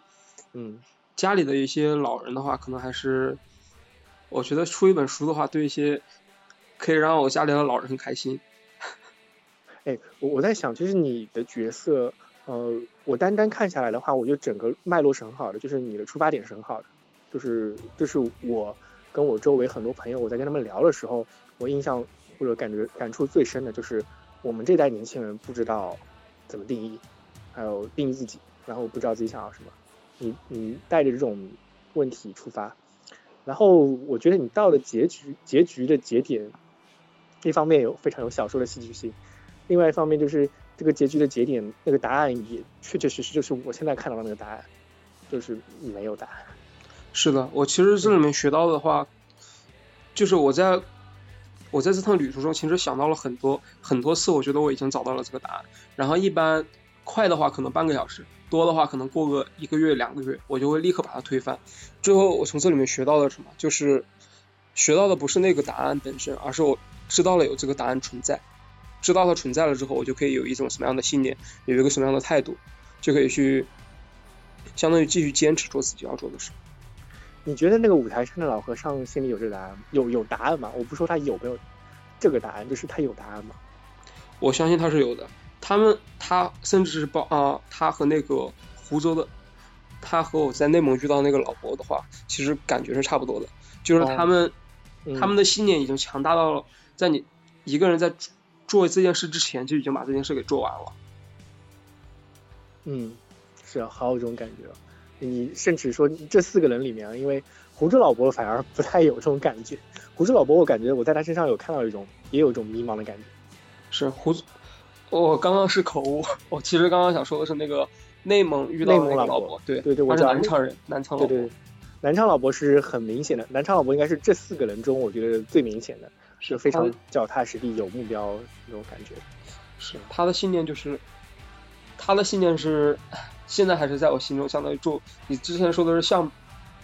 嗯。家里的一些老人的话，可能还是我觉得出一本书的话，对一些可以让我家里的老人很开心。哎，我我在想，就是你的角色，呃，我单单看下来的话，我觉得整个脉络是很好的，就是你的出发点是很好的，就是就是我跟我周围很多朋友，我在跟他们聊的时候，我印象或者感觉感触最深的就是我们这代年轻人不知道怎么定义，还有定义自己，然后不知道自己想要什么。你你带着这种问题出发，然后我觉得你到了结局结局的节点，一方面有非常有小说的戏剧性，另外一方面就是这个结局的节点那个答案也确确实实就是我现在看到的那个答案，就是没有答案。是的，我其实这里面学到的话，就是我在我在这趟旅途中其实想到了很多很多次，我觉得我已经找到了这个答案，然后一般快的话可能半个小时。多的话，可能过个一个月、两个月，我就会立刻把它推翻。最后，我从这里面学到了什么？就是学到的不是那个答案本身，而是我知道了有这个答案存在。知道它存在了之后，我就可以有一种什么样的信念，有一个什么样的态度，就可以去相当于继续坚持做自己要做的事。你觉得那个五台山的老和尚心里有这个答案？有有答案吗？我不说他有没有这个答案，就是他有答案吗？我相信他是有的。他们，他甚至是包啊，他和那个湖州的，他和我在内蒙遇到那个老伯的话，其实感觉是差不多的，就是他们，他们的信念已经强大到了，在你一个人在做这件事之前，就已经把这件事给做完了。嗯，是啊，好有这种感觉。你甚至说这四个人里面，因为湖州老伯反而不太有这种感觉。湖州老伯，我感觉我在他身上有看到一种，也有一种迷茫的感觉。是湖。我刚刚是口误，我其实刚刚想说的是那个内蒙遇到那个老伯，对对对，我是南昌人，南昌老伯，南昌老伯是很明显的，南昌老伯应该是这四个人中我觉得最明显的，是非常脚踏实地、有目标那种感觉。是他的信念就是，他的信念是现在还是在我心中相当于坐，你之前说的是像，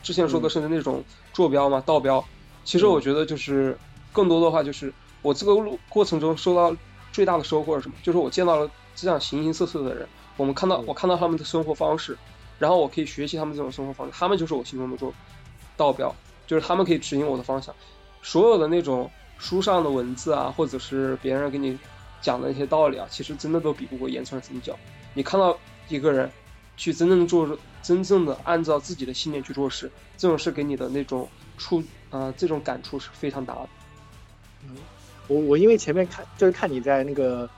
之前说的是那种坐标嘛，道标，其实我觉得就是更多的话就是我这个路过程中受到。最大的收获是什么？就是我见到了这样形形色色的人，我们看到我看到他们的生活方式，然后我可以学习他们这种生活方式，他们就是我心中的这种道标，就是他们可以指引我的方向。所有的那种书上的文字啊，或者是别人给你讲的那些道理啊，其实真的都比不过言传身教。你看到一个人去真正做，真正的按照自己的信念去做事，这种事给你的那种触啊，这种感触是非常大的。嗯。我我因为前面看就是看你在那个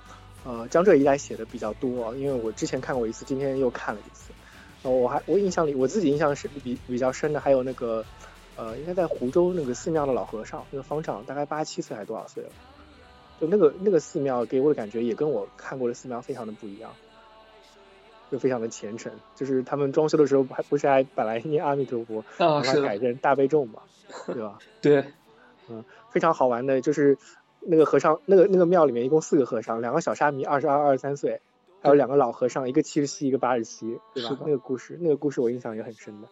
呃江浙一带写的比较多，因为我之前看过一次，今天又看了一次。呃，我还我印象里我自己印象是比比较深的，还有那个呃应该在湖州那个寺庙的老和尚，那个方丈，大概八七岁还是多少岁了？就那个那个寺庙给我的感觉也跟我看过的寺庙非常的不一样，就非常的虔诚。就是他们装修的时候还不是还本来念阿弥陀佛，把它改成大悲咒嘛，对吧？对，嗯，非常好玩的，就是。那个和尚，那个那个庙里面一共四个和尚，两个小沙弥，二十二、二十三岁，还有两个老和尚，一个七十七，一个八十七，对吧？那个故事，那个故事我印象也很深的。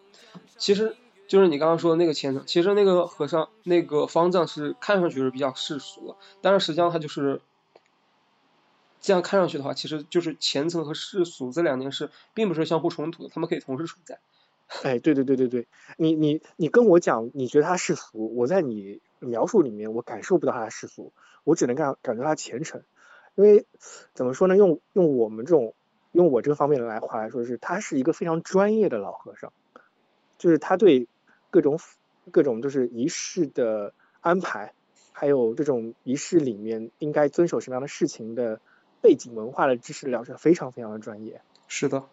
其实就是你刚刚说的那个虔诚，其实那个和尚，那个方丈是看上去是比较世俗的，但是实际上他就是这样看上去的话，其实就是虔诚和世俗这两件事并不是相互冲突的，他们可以同时存在。哎，对对对对对，你你你跟我讲，你觉得他世俗，我在你描述里面我感受不到他的世俗，我只能感感觉他虔诚，因为怎么说呢？用用我们这种用我这个方面来话来说，是他是一个非常专业的老和尚，就是他对各种各种就是仪式的安排，还有这种仪式里面应该遵守什么样的事情的背景文化的知识了解非常非常的专业。是的，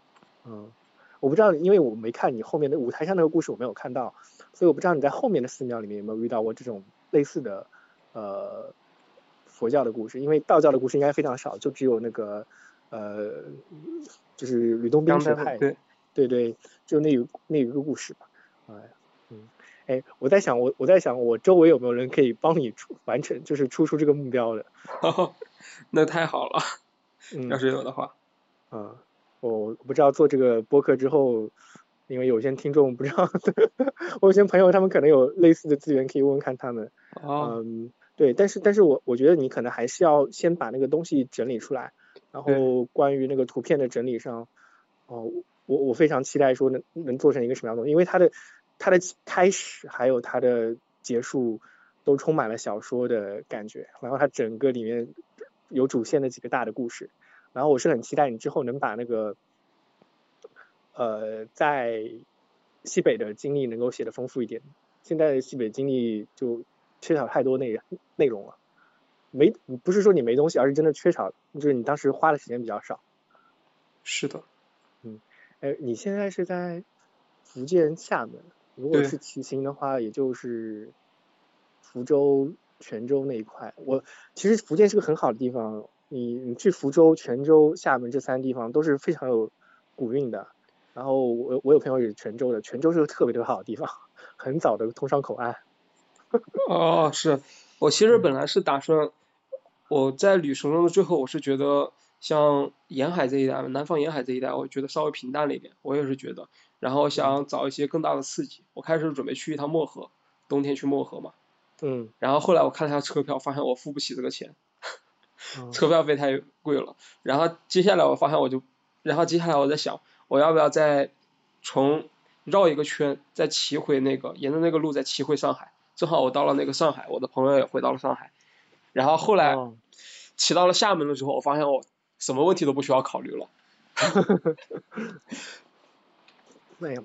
嗯，我不知道，因为我没看你后面的舞台上那个故事，我没有看到，所以我不知道你在后面的寺庙里面有没有遇到过这种类似的呃佛教的故事，因为道教的故事应该非常少，就只有那个呃就是吕洞宾学派，对对对，就那那一个故事吧，哎，嗯，哎，我在想我我在想我周围有没有人可以帮你出完成，就是出出这个目标的，那太好了，嗯，要是有的话，嗯。我不知道做这个播客之后，因为有些听众不知道，我有些朋友他们可能有类似的资源可以问问看他们。嗯，对，但是但是我我觉得你可能还是要先把那个东西整理出来，然后关于那个图片的整理上，哦，我我非常期待说能能做成一个什么样的东西，因为它的它的开始还有它的结束都充满了小说的感觉，然后它整个里面有主线的几个大的故事。然后我是很期待你之后能把那个，呃，在西北的经历能够写的丰富一点。现在的西北经历就缺少太多内内容了，没不是说你没东西，而是真的缺少，就是你当时花的时间比较少。是的。嗯，哎，你现在是在福建厦门，如果是骑行的话，也就是福州、泉州那一块。我其实福建是个很好的地方。你你去福州、泉州、厦门这三个地方都是非常有古韵的。然后我我有朋友也是泉州的，泉州是个特别特别好的地方，很早的通商口岸。哦，是我其实本来是打算我在旅程中的最后，我是觉得像沿海这一带，南方沿海这一带，我觉得稍微平淡了一点，我也是觉得。然后想找一些更大的刺激，我开始准备去一趟漠河，冬天去漠河嘛。嗯。然后后来我看了一下车票，发现我付不起这个钱。车票费太贵了，然后接下来我发现我就，然后接下来我在想，我要不要再从绕一个圈，再骑回那个，沿着那个路再骑回上海，正好我到了那个上海，我的朋友也回到了上海，然后后来骑到了厦门的时候，我发现我什么问题都不需要考虑了。那样。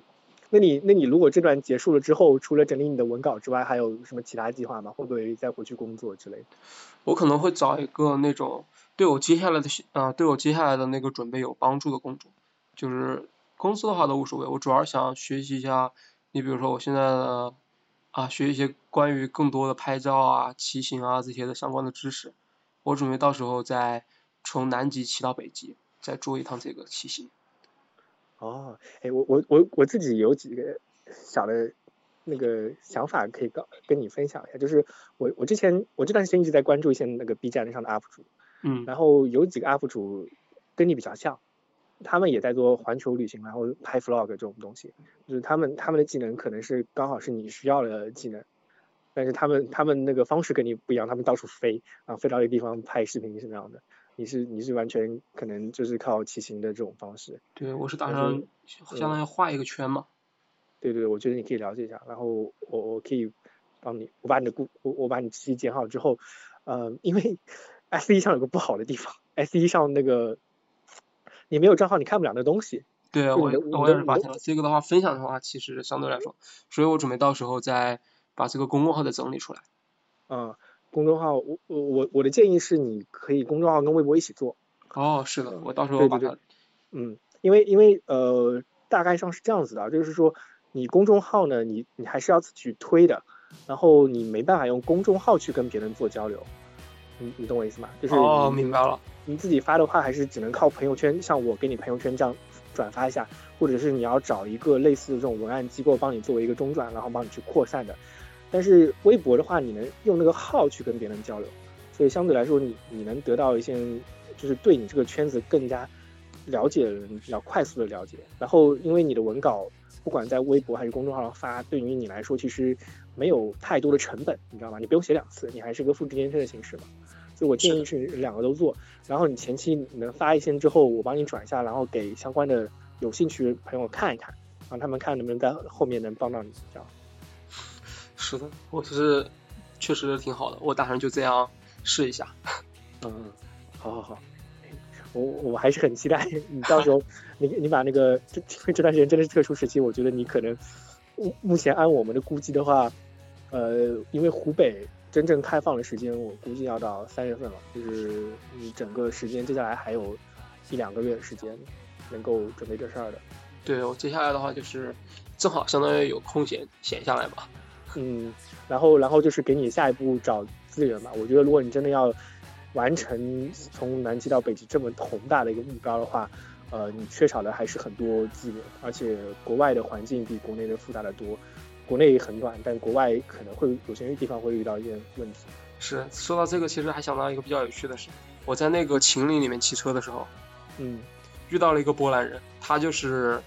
那你那你如果这段结束了之后，除了整理你的文稿之外，还有什么其他计划吗？会不会再回去工作之类的？我可能会找一个那种对我接下来的啊，对我接下来的那个准备有帮助的工作，就是公司的话都无所谓，我主要想学习一下，你比如说我现在的啊，学一些关于更多的拍照啊、骑行啊这些的相关的知识，我准备到时候再从南极骑到北极，再做一趟这个骑行。哦，哎，我我我我自己有几个小的那个想法可以告跟你分享一下，就是我我之前我这段时间一直在关注一些那个 B 站上的 UP 主，嗯，然后有几个 UP 主跟你比较像，他们也在做环球旅行，然后拍 Vlog 这种东西，就是他们他们的技能可能是刚好是你需要的技能，但是他们他们那个方式跟你不一样，他们到处飞，啊飞到一个地方拍视频是那样的。你是你是完全可能就是靠骑行的这种方式，对，我是打算相当于画一个圈嘛。对对，我觉得你可以了解一下，然后我我可以帮你，我把你的故我我把你记忆剪好之后，呃，因为 S 一上有个不好的地方，S 一上那个你没有账号你看不了那东西。对啊，我我也是发现了，这个的话分享的话其实相对来说，所以我准备到时候再把这个公众号再整理出来。嗯。公众号，我我我我的建议是，你可以公众号跟微博一起做。哦，是的，我到时候把它。嗯，因为因为呃，大概上是这样子的，就是说你公众号呢，你你还是要自己去推的，然后你没办法用公众号去跟别人做交流。你你懂我意思吗？就是哦，明白了。你自己发的话，还是只能靠朋友圈，像我给你朋友圈这样转发一下，或者是你要找一个类似的这种文案机构帮你作为一个中转，然后帮你去扩散的。但是微博的话，你能用那个号去跟别人交流，所以相对来说，你你能得到一些，就是对你这个圈子更加了解的人比较快速的了解。然后，因为你的文稿不管在微博还是公众号上发，对于你来说其实没有太多的成本，你知道吗？你不用写两次，你还是个复制粘贴的形式嘛。所以我建议是两个都做。然后你前期能发一些之后，我帮你转一下，然后给相关的有兴趣的朋友看一看，让他们看能不能在后面能帮到你，这样。是的，我其实确实挺好的，我打算就这样试一下。嗯，好好好，我我还是很期待 你到时候你你把那个这这段时间真的是特殊时期，我觉得你可能目目前按我们的估计的话，呃，因为湖北真正开放的时间，我估计要到三月份了，就是你整个时间接下来还有一两个月的时间能够准备这事儿的。对我接下来的话就是正好相当于有空闲闲下来吧。嗯，然后然后就是给你下一步找资源吧。我觉得如果你真的要完成从南极到北极这么宏大的一个目标的话，呃，你缺少的还是很多资源，而且国外的环境比国内的复杂的多。国内很短，但国外可能会有些地方会遇到一些问题。是，说到这个，其实还想到一个比较有趣的事。我在那个秦岭里面骑车的时候，嗯，遇到了一个波兰人，他就是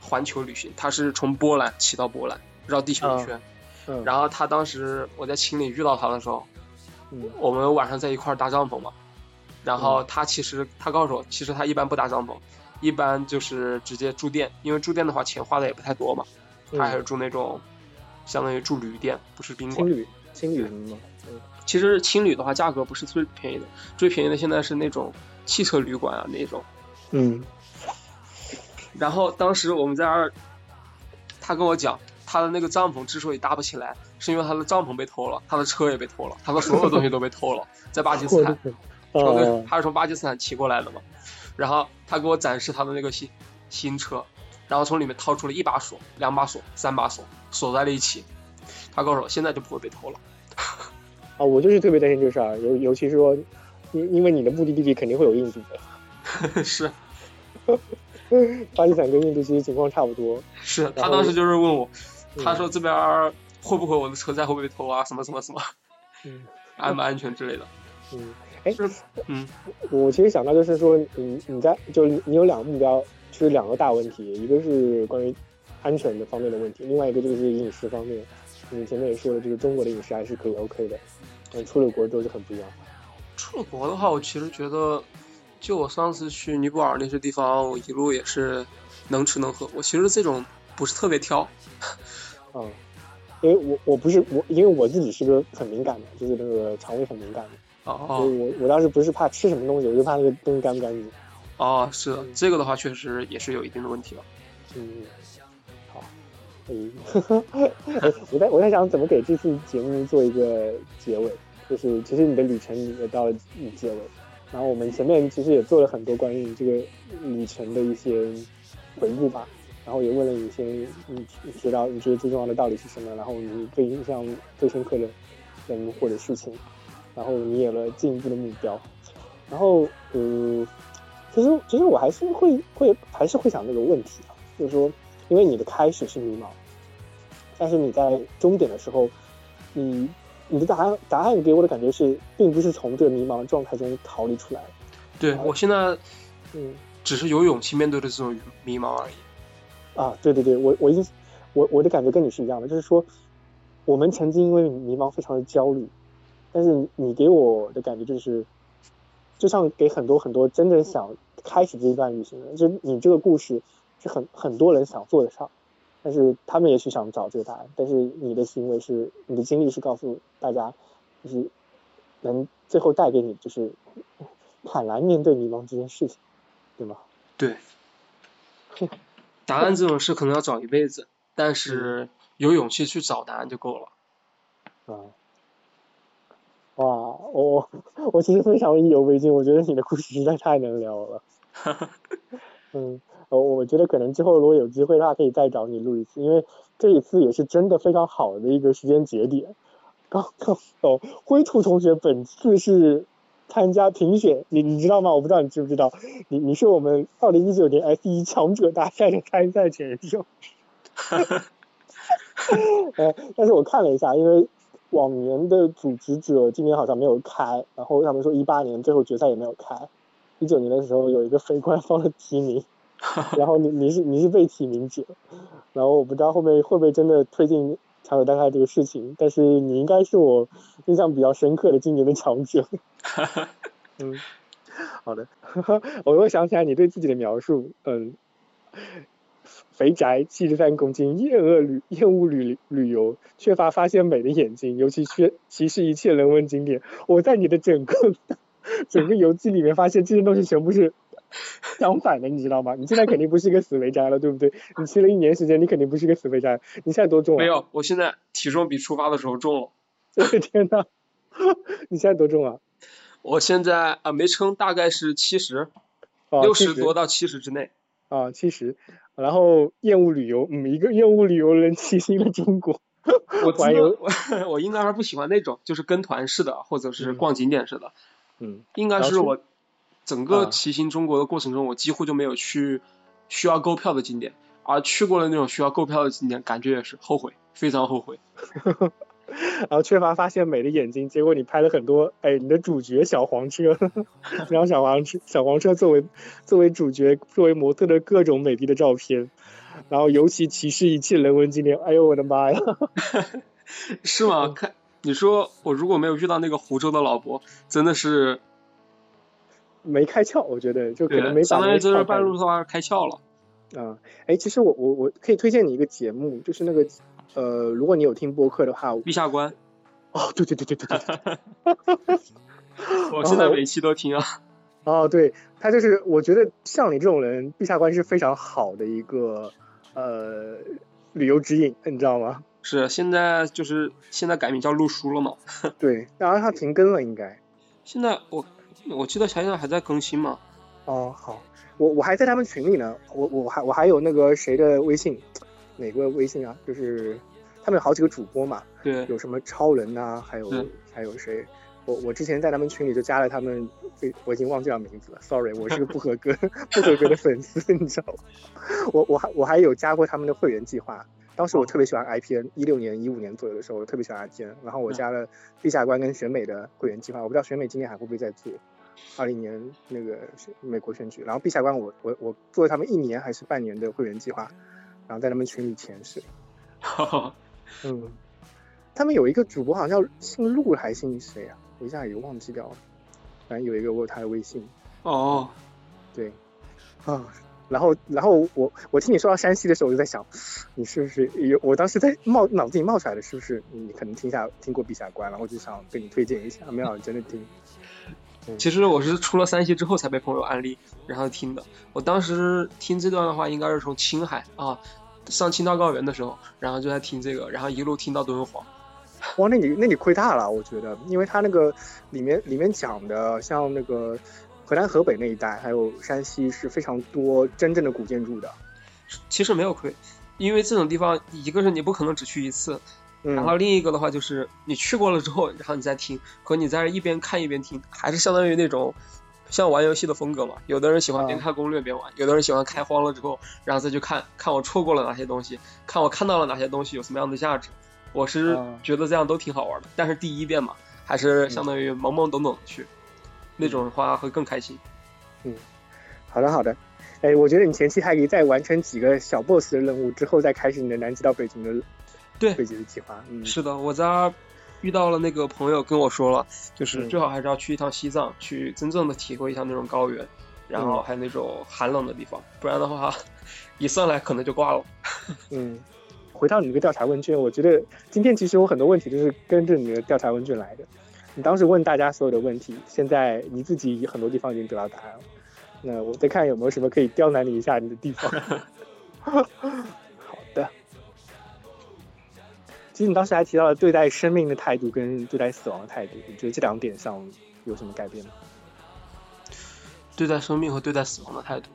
环球旅行，他是从波兰骑到波兰，绕地球一圈。嗯，然后他当时我在秦岭遇到他的时候，嗯，我们晚上在一块搭帐篷嘛。然后他其实他告诉我，其实他一般不搭帐篷，一般就是直接住店，因为住店的话钱花的也不太多嘛。他还是住那种，相当于住旅店，不是宾馆。青旅，青旅吗？嗯，其实青旅的话，价格不是最便宜的，最便宜的现在是那种汽车旅馆啊那种。嗯。然后当时我们在那儿，他跟我讲，他的那个帐篷之所以搭不起来，是因为他的帐篷被偷了，他的车也被偷了，他的所有东西都被偷了，在巴基斯坦。哦。他是从巴基斯坦骑过来的嘛？然后他给我展示他的那个新新车。然后从里面掏出了一把锁、两把锁、三把锁，锁在了一起。他告诉我，现在就不会被偷了。啊，我就是特别担心这事儿，尤尤其是说，因因为你的目的地肯定会有印度的。是。巴基斯坦跟印度其实情况差不多。是他当时就是问我，他说这边会不会我的车载会被偷啊？什么什么什么？嗯。安不安全之类的。嗯。哎。是。嗯。我其实想到就是说，你你在就你有两个目标。是两个大问题，一个是关于安全的方面的问题，另外一个就是饮食方面。你前面也说了，就是中国的饮食还是可以 OK 的，但出了国之后就很不一样。出了国的话，我其实觉得，就我上次去尼泊尔那些地方，我一路也是能吃能喝。我其实这种不是特别挑。嗯，因为我我不是我，因为我自己是个很敏感的，就是那个肠胃很敏感的。哦。所以我我当时不是怕吃什么东西，我就怕那个东西干不干净。哦，是的，这个的话确实也是有一定的问题了。嗯，好，嗯，我在我在想怎么给这次节目做一个结尾，就是其实你的旅程也到了结尾，然后我们前面其实也做了很多关于你这个旅程的一些回顾吧，然后也问了你一些你你知道你觉得最重要的道理是什么，然后你最印象最深刻的人或者事情，然后你有了进一步的目标，然后嗯。其实，其实我还是会会还是会想这个问题啊，就是说，因为你的开始是迷茫，但是你在终点的时候，你你的答案答案给我的感觉是，并不是从这个迷茫状态中逃离出来。对我现在，嗯，只是有勇气面对的这种迷茫而已。啊，对对对，我我一我我的感觉跟你是一样的，就是说，我们曾经因为迷茫非常的焦虑，但是你给我的感觉就是。就像给很多很多真正想开始这一段旅行的，就你这个故事是很很多人想做得上，但是他们也许想找这个答案，但是你的行为是你的经历是告诉大家，就是能最后带给你就是坦然面对迷茫这件事情，对吗？对，答案这种事可能要找一辈子，但是有勇气去找答案就够了。啊。哇，我我其实非常意犹未尽，我觉得你的故事实在太能聊了。嗯，我我觉得可能之后如果有机会的话，可以再找你录一次，因为这一次也是真的非常好的一个时间节点。刚刚哦，灰兔同学本次是参加评选，你你知道吗？我不知道你知不知道，你你是我们二零一九年 S 一强者大赛的参赛选手。哈哈，呃，但是我看了一下，因为。往年的组织者今年好像没有开，然后他们说一八年最后决赛也没有开，一九年的时候有一个非官方的提名，然后你你是你是被提名者，然后我不知道后面会不会真的推进强者大赛这个事情，但是你应该是我印象比较深刻的今年的强者。嗯，好的，我又想起来你对自己的描述，嗯。肥宅七十三公斤，厌恶旅厌恶旅旅游，缺乏发现美的眼睛，尤其缺歧视一切人文景点。我在你的整个整个游记里面发现这些东西全部是相反的，你知道吗？你现在肯定不是一个死肥宅了，对不对？你骑了一年时间，你肯定不是一个死肥宅。你现在多重啊？没有，我现在体重比出发的时候重了。我的天呐，你现在多重啊？我现在啊没称，大概是七十，哦，六十多到七十之内。啊，七十。然后厌恶旅游，嗯，一个厌恶旅游人骑行的中国。我 团游，我 我应该还是不喜欢那种，就是跟团式的，或者是嗯逛景点似的。嗯，应该是是我整个啊骑行中国的过程中，我几乎就没有去需要购票的景点，而去过了那种需要购票的景点，感觉也是后悔，非常后悔。然后缺乏发现美的眼睛，结果你拍了很多，哎，你的主角小黄车，然后小黄车小黄车作为作为主角，作为模特的各种美丽的照片，然后尤其歧视一切人文景点，哎呦我的妈呀！是吗？看你说我如果没有遇到那个湖州的老伯，真的是没开窍，我觉得就可能，没把相当于就是那个窍开半路的话开窍了。啊，哎，其实我我我可以推荐你一个节目，就是那个呃，如果你有听播客的话，陛下观，哦，对对对对对对对，我现在每期都听啊。哦，对他就是，我觉得像你这种人，陛下观是非常好的一个呃旅游指引，你知道吗？是，现在就是现在改名叫陆叔了嘛。对，然后他停更了，应该。现在我我记得现在还在更新嘛。哦，好，我我还在他们群里呢，我我还我还有那个谁的微信，哪个微信啊？就是他们有好几个主播嘛，对，有什么超人呐、还有嗯还有谁？我我之前在他们群里就加了他们，这我已经忘记了名字了，sorry，我是个不合格 不合格的粉丝，你知道吗？我我还我还有加过他们的会员计划，当时我特别喜欢 IPN，一六年一五年左右的时候，我特别喜欢 IPN，然后我加了陛下观跟选美的会员计划，我不知道选美今年还会不会再做。二零年那个是美国选举，然后陛下观我我我做了他们一年还是半年的会员计划，然后在他们群里潜水。嗯，他们有一个主播好像叫姓陆还姓谁啊？我一下也忘记掉了。反正有一个我有他的微信，哦，对，啊，然后然后我我听你说到山西的时候，我就在想，你是不是有？我当时在冒脑子里冒出来的是不是你可能听下听过陛下观，然后就想跟你推荐一下，没想到真的听。其实我是出了山西之后才被朋友安利，然后听的。我当时听这段的话，应该是从青海啊上青藏高原的时候，然后就在听这个，然后一路听到敦煌。哇，那你那你亏大了，我觉得，因为他那个里面里面讲的，像那个河南、河北那一带，还有山西是非常多真正的古建筑的。其实没有亏，因为这种地方，一个是你不可能只去一次，嗯，然后另一个的话就是你去过了之后，然后你再听，和你在一边看一边听，还是相当于那种像玩游戏的风格嘛。有的人喜欢边看攻略边玩，有的人喜欢开荒了之后，然后再去看看我错过了哪些东西，看我看到了哪些东西有什么样的价值。我是啊觉得这样都挺好玩的，但是第一遍嘛，还是相当于懵懵懂懂的去，那种的话会更开心。嗯好的好的，哎，我觉得你前期还可以再完成几个小 boss 的任务，之后再开始你的南极到北极的对北极的计划。嗯，是的，我在遇到了那个朋友跟我说了，就是嗯最好还是要去一趟西藏，去真正的体会一下那种高原，然后嗯还有那种寒冷的地方，不然的话，一上来可能就挂了。嗯，回到你那个调查问卷，我觉得今天其实有很多问题就是跟着你的调查问卷来的。你当时问大家所有的问题，现在你自己很多地方已经得到答案了。那我再看有没有什么可以刁难你一下你的地方。其实你当时还提到了对待生命的态度跟对待死亡的态度，你觉得这两点上有什么改变吗？对待生命和对待死亡的态度，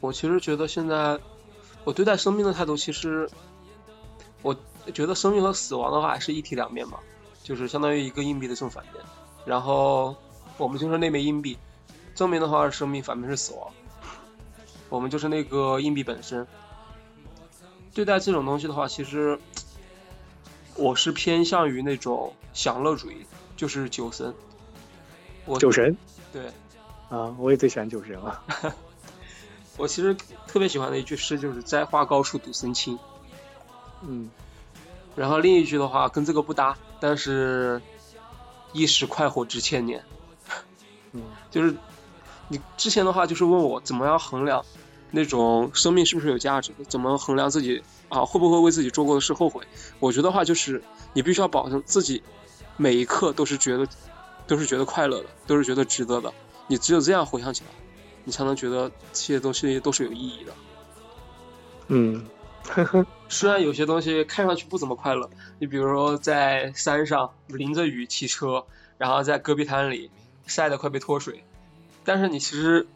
我其实觉得现在我对待生命的态度，其实我觉得生命和死亡的话还是一体两面嘛，就是相当于一个硬币的正反面。然后我们就是那枚硬币，正面的话是生命，反面是死亡。我们就是那个硬币本身。对待这种东西的话，其实我是偏向于那种享乐主义，就是酒神。我酒神对，啊，我也最喜欢酒神了。我其实特别喜欢的一句诗就是“栽花高处独身青嗯”，然后另一句的话跟这个不搭，但是一时快活值千年。嗯 就是你之前的话就是问我怎么样衡量那种生命是不是有价值的，怎么衡量自己啊会不会为自己做过的事后悔？我觉得话就是你必须要保证自己每一刻都是觉得都是觉得快乐的，都是觉得值得的。你只有这样回想起来，你才能觉得这些东西都是有意义的。嗯，虽然有些东西看上去不怎么快乐，你比如说在山上淋着雨骑车，然后在戈壁滩里晒得快被脱水，但是你其实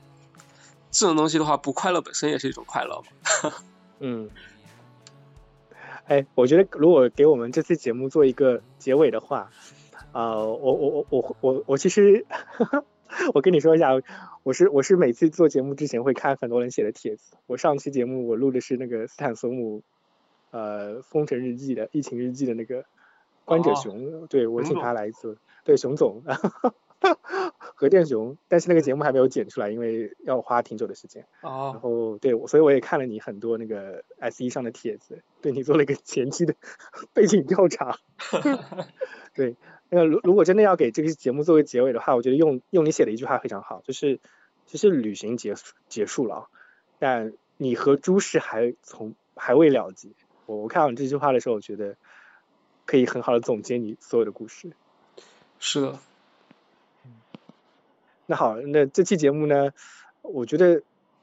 这种东西的话，不快乐本身也是一种快乐嘛。嗯，哎，我觉得如果给我们这次节目做一个结尾的话，啊、我我我我我我其实，我跟你说一下，我是我是每次做节目之前会看很多人写的帖子。我上期节目我录的是那个斯坦索姆，呃，封城日记的疫情日记的那个观者哦熊，对我请他来做，对熊总，核电雄，但是那个节目还没有剪出来，因为要花挺久的时间。哦然哦，后对，我所以我也看了你很多那个 S E 上的帖子，对你做了一个前期的 背景调查。对，那个如如果真的要给这个节目作为结尾的话，我觉得用用你写的一句话非常好，就是其实旅行结束结束了啊，但你和诸事还从还未了结。我我看到你这句话的时候，我觉得可以很好的总结你所有的故事。是的，那好，那这期节目呢，我觉得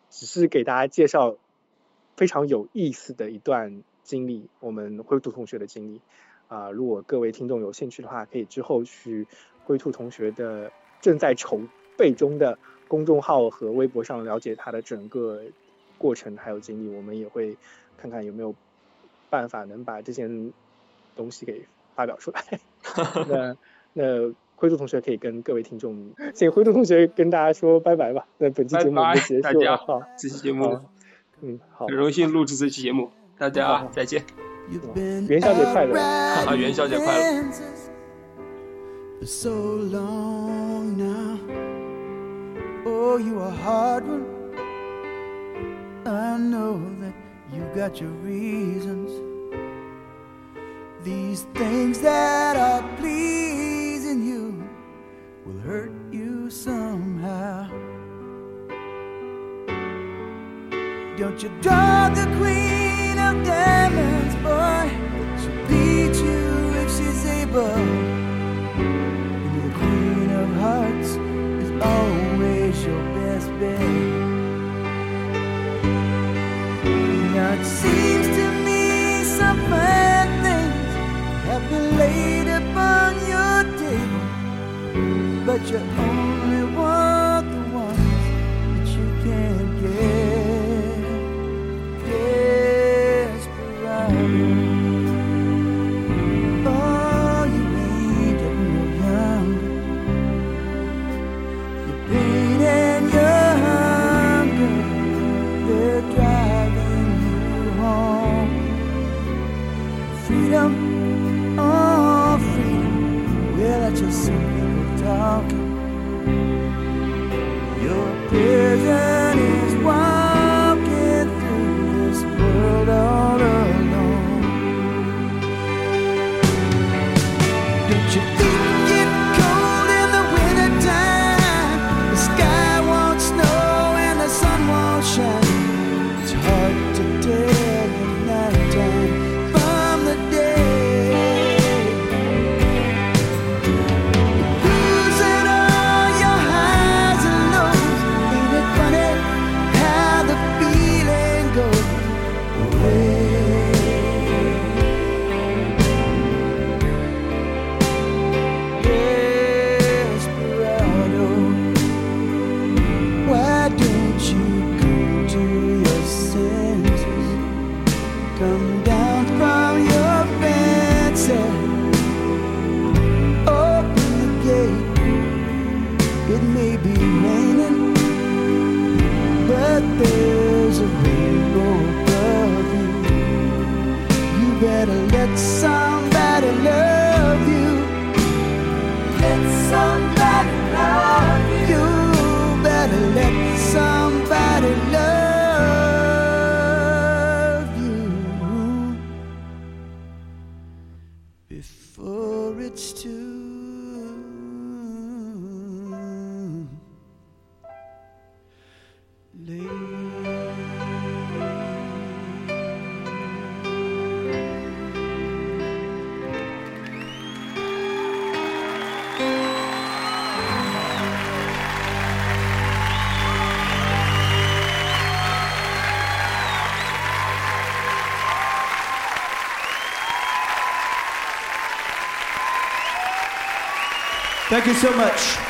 只是给大家介绍非常有意思的一段经历，我们灰兔同学的经历啊、如果各位听众有兴趣的话，可以之后去灰兔同学的正在筹备中的公众号和微博上了解他的整个过程还有经历，我们也会看看有没有办法能把这件东西给发表出来。那那灰兔同学可以跟各位听众，请灰兔同学跟大家说拜拜吧。那本期节目就结束了，好，这期节目嗯，好很，荣幸录制这期节目，大家再见。元宵节快乐！啊元宵节快乐 so long now. Oh, you a hard one. I know that you got your reasons. These things that are pleasing you will hurt you somehow. Don't you draw the queen of diamonds, boy? She'll beat you if she's able. your own. Thank you so much.